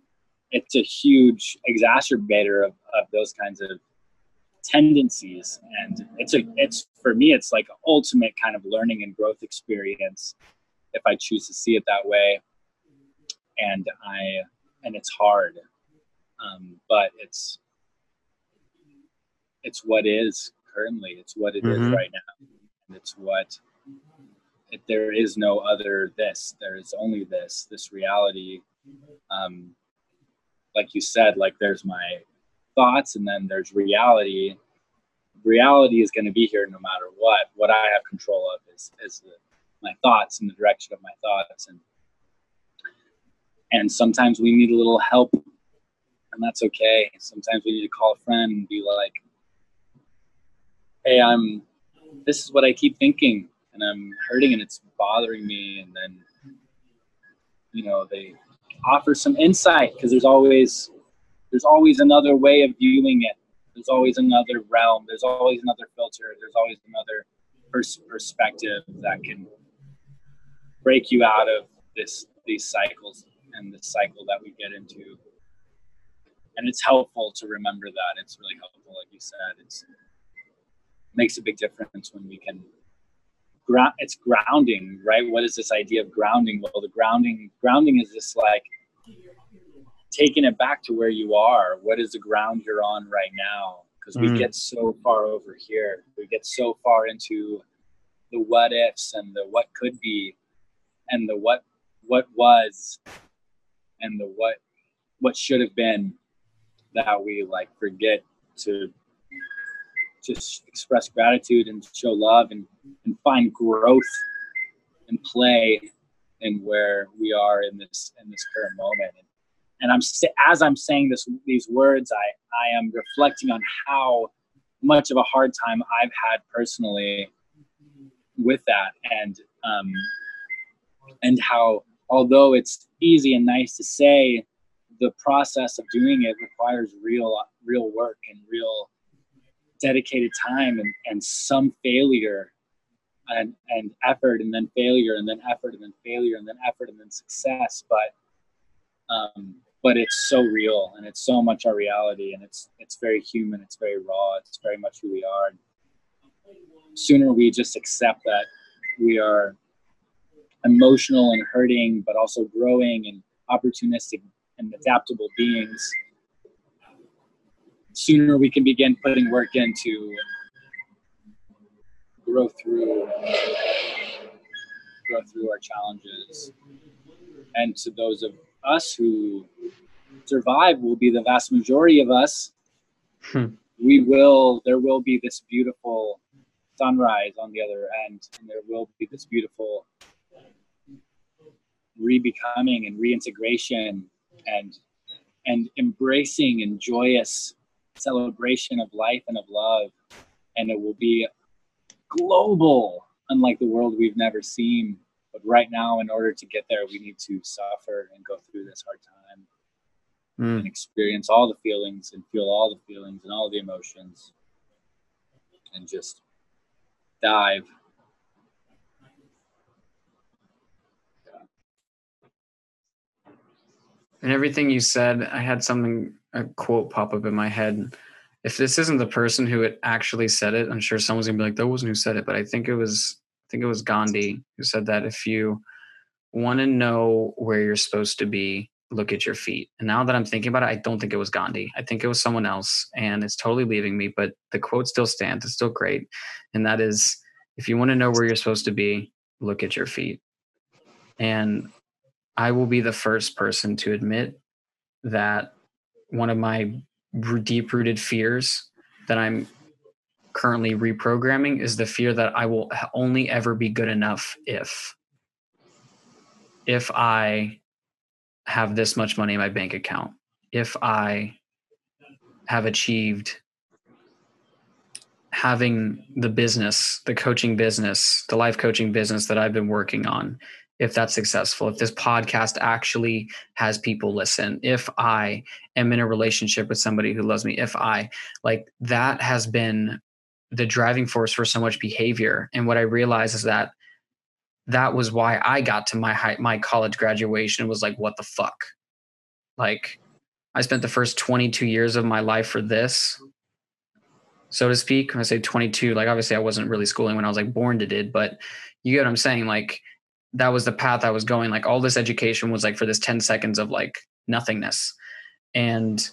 it's a huge exacerbator of, of those kinds of tendencies. And it's a it's for me it's like ultimate kind of learning and growth experience if i choose to see it that way. And i and it's hard. Um, but it's it's what is currently it's what it mm-hmm. is right now. And it's what it, there is no other this there is only this this reality um, like you said like there's my thoughts and then there's reality. Reality is going to be here no matter what. What i have control of is is the, my thoughts and the direction of my thoughts. And and sometimes we need a little help and that's okay. Sometimes we need to call a friend and be like hey i'm this is what i keep thinking and i'm hurting and it's bothering me and then you know they offer some insight because there's always there's always another way of viewing it. There's always another realm. There's always another filter. There's always another pers- perspective that can break you out of this these cycles and the cycle that we get into. And it's helpful to remember that. It's really helpful, like you said. It's it makes a big difference when we can ground. It's grounding, right? What is this idea of grounding? Well, the grounding grounding is this like taking it back to where you are. What is the ground you're on right now? Because we mm. get so far over here. We get so far into the what ifs and the what could be and the what what was and the what what should have been that we like forget to just express gratitude and show love and, and find growth and play in where we are in this in this current moment. And and I'm as I'm saying this these words, I I am reflecting on how much of a hard time I've had personally with that, and um, and how although it's easy and nice to say, the process of doing it requires real real work and real dedicated time and, and some failure and, and effort and then failure and then effort and then failure and then effort and then success but um, but it's so real and it's so much our reality and it's it's very human it's very raw it's very much who we are. Sooner we just accept that we are emotional and hurting but also growing and opportunistic and adaptable beings sooner we can begin putting work into grow through grow through our challenges and to those of us who survive will be the vast majority of us. Hmm. We will, there will be this beautiful sunrise on the other end, and there will be this beautiful rebecoming and reintegration and and embracing and joyous celebration of life and of love and it will be global unlike the world we've never seen but right now, in order to get there, we need to suffer and go through this hard time mm. and experience all the feelings and feel all the feelings and all the emotions and just dive. And everything you said, I had something, a quote pop up in my head. If this isn't the person who had actually said it, I'm sure someone's gonna be like, that wasn't who said it, but I think it was I think it was Gandhi who said that if you want to know where you're supposed to be, look at your feet. And now that I'm thinking about it, I don't think it was Gandhi. I think it was someone else, and it's totally leaving me. But the quote still stands. It's still great, and that is, if you want to know where you're supposed to be, look at your feet. And I will be the first person to admit that one of my deep rooted fears that I'm currently reprogramming is the fear that I will only ever be good enough if if I have this much money in my bank account, if I have achieved having the business, the coaching business, the life coaching business that I've been working on, if that's successful, if this podcast actually has people listen, if I am in a relationship with somebody who loves me, if I like that has been the driving force for so much behavior. And what I realized is that that was why I got to my high, my college graduation was like, what the fuck? Like, I spent the first 22 years of my life for this, so to speak. When I say 22, like obviously I wasn't really schooling when I was like born to did, but you get what I'm saying? Like, that was the path I was going. Like all this education was like for this 10 seconds of like nothingness. And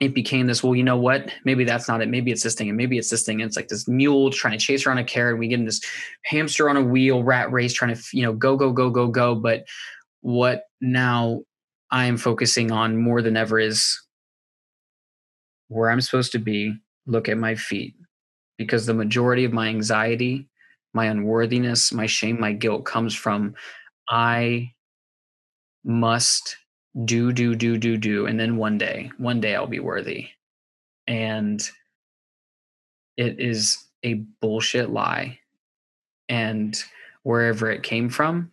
it became this, well, you know what? Maybe that's not it. Maybe it's this thing. And maybe it's this thing. And it's like this mule trying to chase around a carrot. We get in this hamster on a wheel, rat race, trying to, you know, go, go, go, go, go. But what now I am focusing on more than ever is where I'm supposed to be, look at my feet. Because the majority of my anxiety my unworthiness, my shame, my guilt comes from I must do, do, do, do, do. And then one day, one day I'll be worthy. And it is a bullshit lie. And wherever it came from,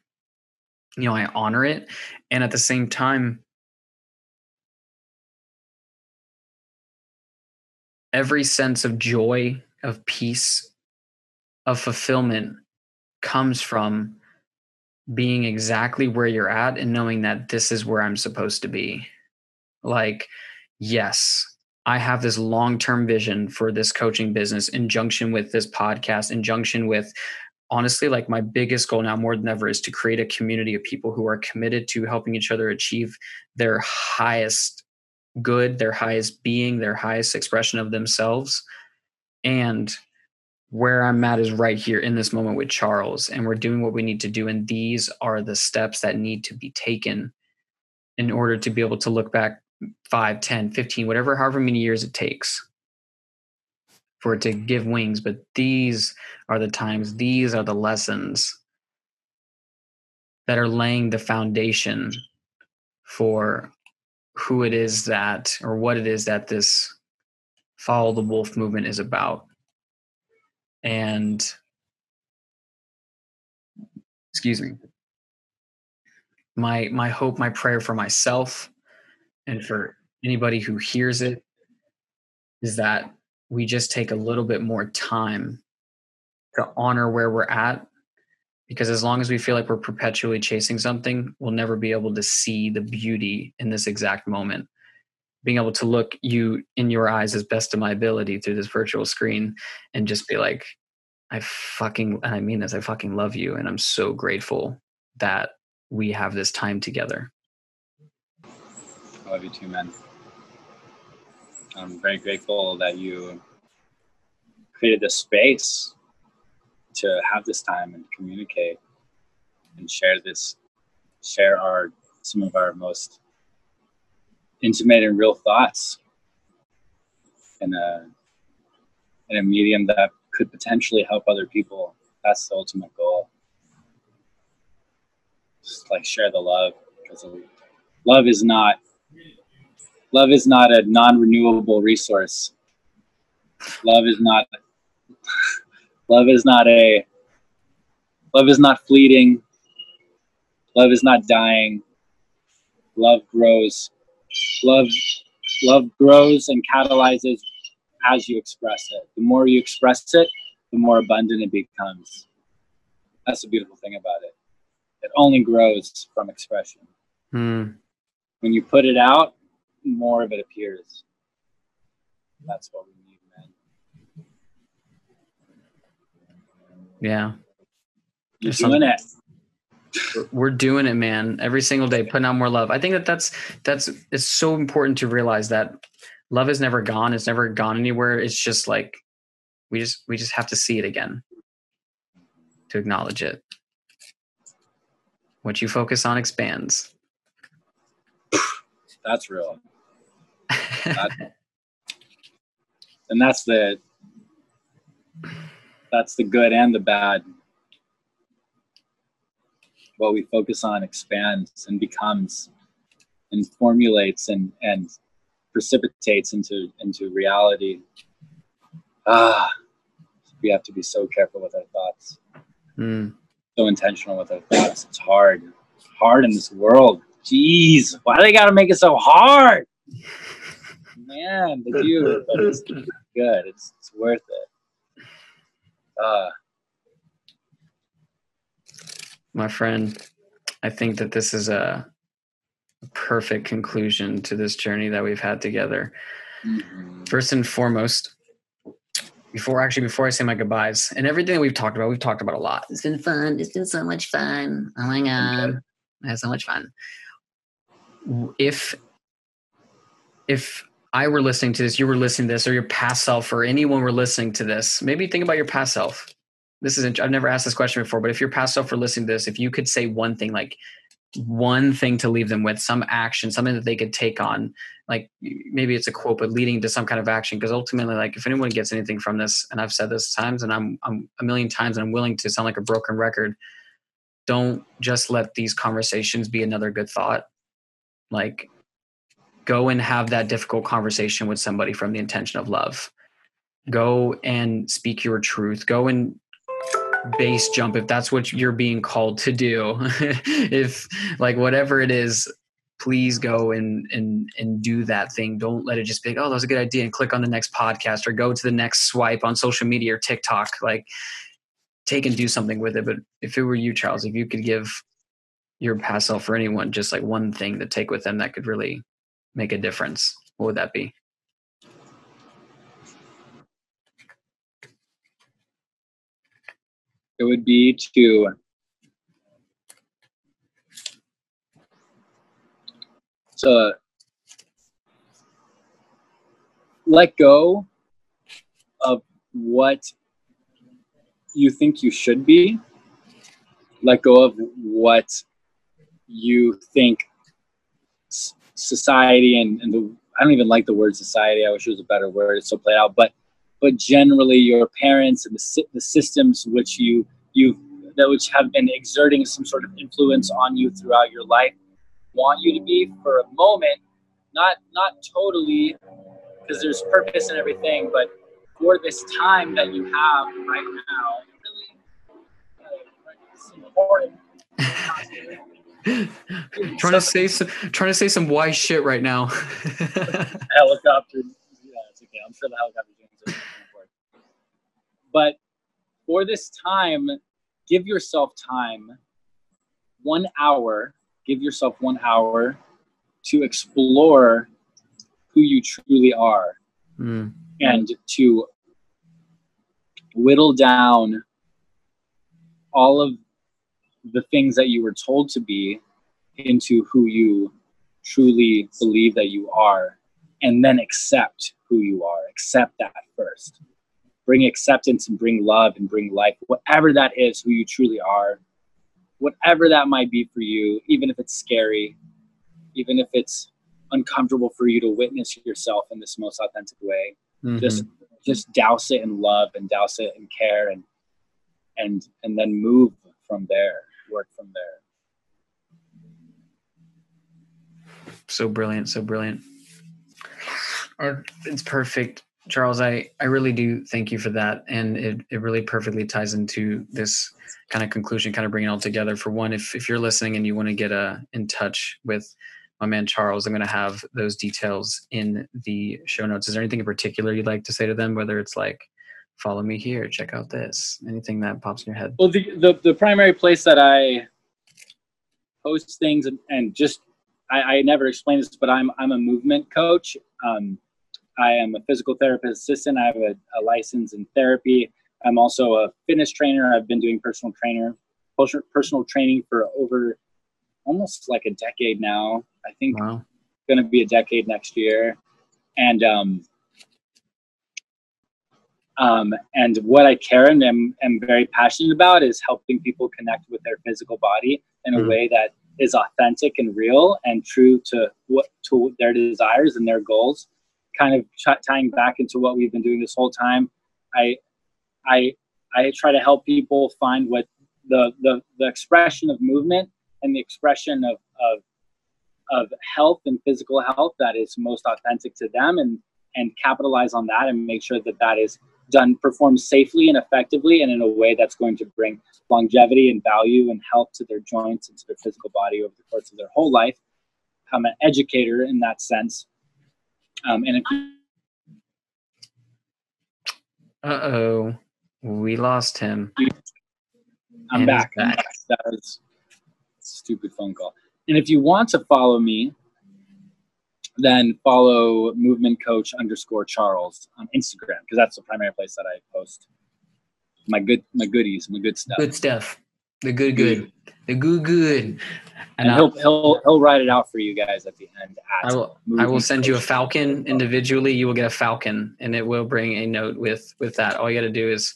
you know, I honor it. And at the same time, every sense of joy, of peace, of fulfillment comes from being exactly where you're at and knowing that this is where I'm supposed to be. Like, yes, I have this long term vision for this coaching business in junction with this podcast, in junction with honestly, like my biggest goal now more than ever is to create a community of people who are committed to helping each other achieve their highest good, their highest being, their highest expression of themselves. And where I'm at is right here in this moment with Charles, and we're doing what we need to do. And these are the steps that need to be taken in order to be able to look back 5, 10, 15, whatever, however many years it takes for it to give wings. But these are the times, these are the lessons that are laying the foundation for who it is that, or what it is that this follow the wolf movement is about and excuse me. My my hope my prayer for myself and for anybody who hears it is that we just take a little bit more time to honor where we're at because as long as we feel like we're perpetually chasing something we'll never be able to see the beauty in this exact moment being able to look you in your eyes as best of my ability through this virtual screen and just be like i fucking and i mean this i fucking love you and i'm so grateful that we have this time together. I love you too man. I'm very grateful that you created this space to have this time and communicate and share this share our some of our most intimate and real thoughts in a in a medium that could potentially help other people. That's the ultimate goal. Just like share the love because love is not love is not a non-renewable resource. Love is not *laughs* love is not a love is not fleeting. Love is not dying. Love grows love love grows and catalyzes as you express it. The more you express it, the more abundant it becomes. That's the beautiful thing about it. It only grows from expression. Hmm. When you put it out, more of it appears. That's what we need, man. Yeah. You're doing it we're doing it man every single day putting out more love. I think that that's that's it's so important to realize that love is never gone it's never gone anywhere. It's just like we just we just have to see it again to acknowledge it. What you focus on expands. That's real. That, *laughs* and that's the that's the good and the bad what we focus on expands and becomes and formulates and and precipitates into into reality ah we have to be so careful with our thoughts mm. so intentional with our thoughts. It's hard. It's hard in this world. Jeez, why do they gotta make it so hard? Man, they do, but it's good. It's, it's worth it. Uh, My friend, I think that this is a perfect conclusion to this journey that we've had together. mhm. First and foremost, before actually before I say my goodbyes and everything that we've talked about, we've talked about a lot. It's been fun. It's been so much fun. Oh my god, I had so much fun. If if I were listening to this, you were listening to this, or your past self, or anyone were listening to this, maybe think about your past self. This isn't. I've never asked this question before, but if your past self were listening to this, if you could say one thing, like one thing to leave them with, some action, something that they could take on, like maybe it's a quote, but leading to some kind of action. Because ultimately, like if anyone gets anything from this, and I've said this times, and I'm I'm a million times, and I'm willing to sound like a broken record. Don't just let these conversations be another good thought. Like go and have that difficult conversation with somebody from the intention of love. Go and speak your truth. Go and base jump if that's what you're being called to do. *laughs* if like whatever it is, please go and and and do that thing. Don't let it just be like, oh, that was a good idea, and click on the next podcast or go to the next swipe on social media or TikTok. Like take and do something with it. But if it were you, Charles, if you could give your past self or anyone just like one thing to take with them that could really make a difference, what would that be? It would be to to let go of what you think you should be. Let go of what you think society and, and the i don't even like the word society. I wish it was a better word. It's so played out but but generally your parents and the, the systems which you you that which have been exerting some sort of influence on you throughout your life want you to be for a moment not not totally because there's purpose and everything but for this time that you have right now really uh, trying to say some trying to say some wise shit right now. *laughs* helicopter. Yeah, it's okay. I'm sure the helicopter doing something important. But for this time, give yourself time. One hour. Give yourself one hour to explore who you truly are Mm, and to whittle down all of the things that you were told to be into who you truly believe that you are and then accept who you are. Accept that first. Bring acceptance and bring love and bring life. Whatever that is who you truly are. Whatever that might be for you even if it's scary even if it's uncomfortable for you to witness yourself in this most authentic way mhm. just just douse it in love and douse it in care and and and then move from there work from there. So brilliant, so brilliant. It's perfect, Charles. I I really do thank you for that, and it it really perfectly ties into this kind of conclusion, kind of bringing it all together. For one, if if you're listening and you want to get uh, in touch with my man Charles, I'm going to have those details in the show notes. Is there anything in particular you'd like to say to them? Whether it's like, follow me here, check out this, anything that pops in your head. well the the, the primary place that i post things and, and just I, I never explained this but i'm i'm a movement coach um, i am a physical therapist assistant. I have a, a license in therapy. I'm also a fitness trainer. I've been doing personal trainer personal- training for over almost like a decade now. I think Wow. going to be a decade next year, and um, um, and what I care and am, am very passionate about is helping people connect with their physical body in a Mhm. way that is authentic and real and true to what to their desires and their goals. Kind of tying back into what we've been doing this whole time, I I I try to help people find what the the, the expression of movement and the expression of, of of health and physical health that is most authentic to them and and capitalize on that and make sure that that is done performed safely and effectively and in a way that's going to bring longevity and value and health to their joints and to their physical body over the course of their whole life. I'm an educator in that sense. Um, and uh oh, we lost him. I'm back. back. That was stupid phone call. And if you want to follow me, then follow movement coach underscore Charles on Instagram because that's the primary place that I post my good my goodies, my good stuff. Good stuff. The good good. The good good. And, and he'll he'll he'll write it out for you guys at the end. I will I will send you a falcon individually. You will get a falcon, and it will bring a note with with that. All you got to do is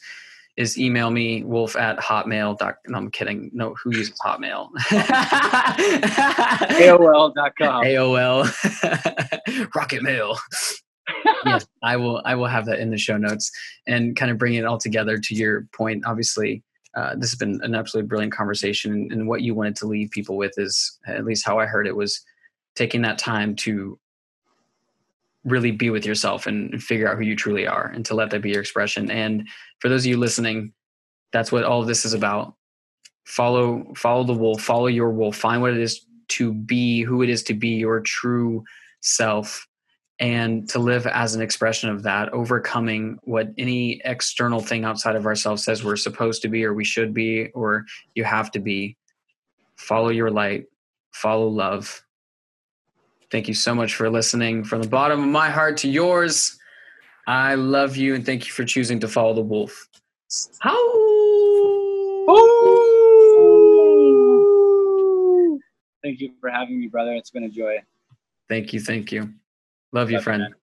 is email me wolf at hotmail. Dot, no, I'm kidding. No, who uses hotmail? *laughs* AOL.com. AOL. *laughs* Rocket Mail. yes, *laughs* I will. I will have that in the show notes and kind of bring it all together. To your point, obviously, uh, this has been an absolutely brilliant conversation, and, and what you wanted to leave people with is, at least how I heard it, was taking that time to really be with yourself and figure out who you truly are and to let that be your expression. And for those of you listening that's what all this is about. Follow follow the wolf follow your wolf find what it is to be who it is to be your true self and to live as an expression of that overcoming what any external thing outside of ourselves says we're supposed to be or we should be or you have to be. Follow your light follow love Thank you so much for listening. From the bottom of my heart to yours, I love you and thank you for choosing to follow the wolf. How? Thank you for having me, brother. It's been a joy. Thank you. Thank you. Love you, friend. You,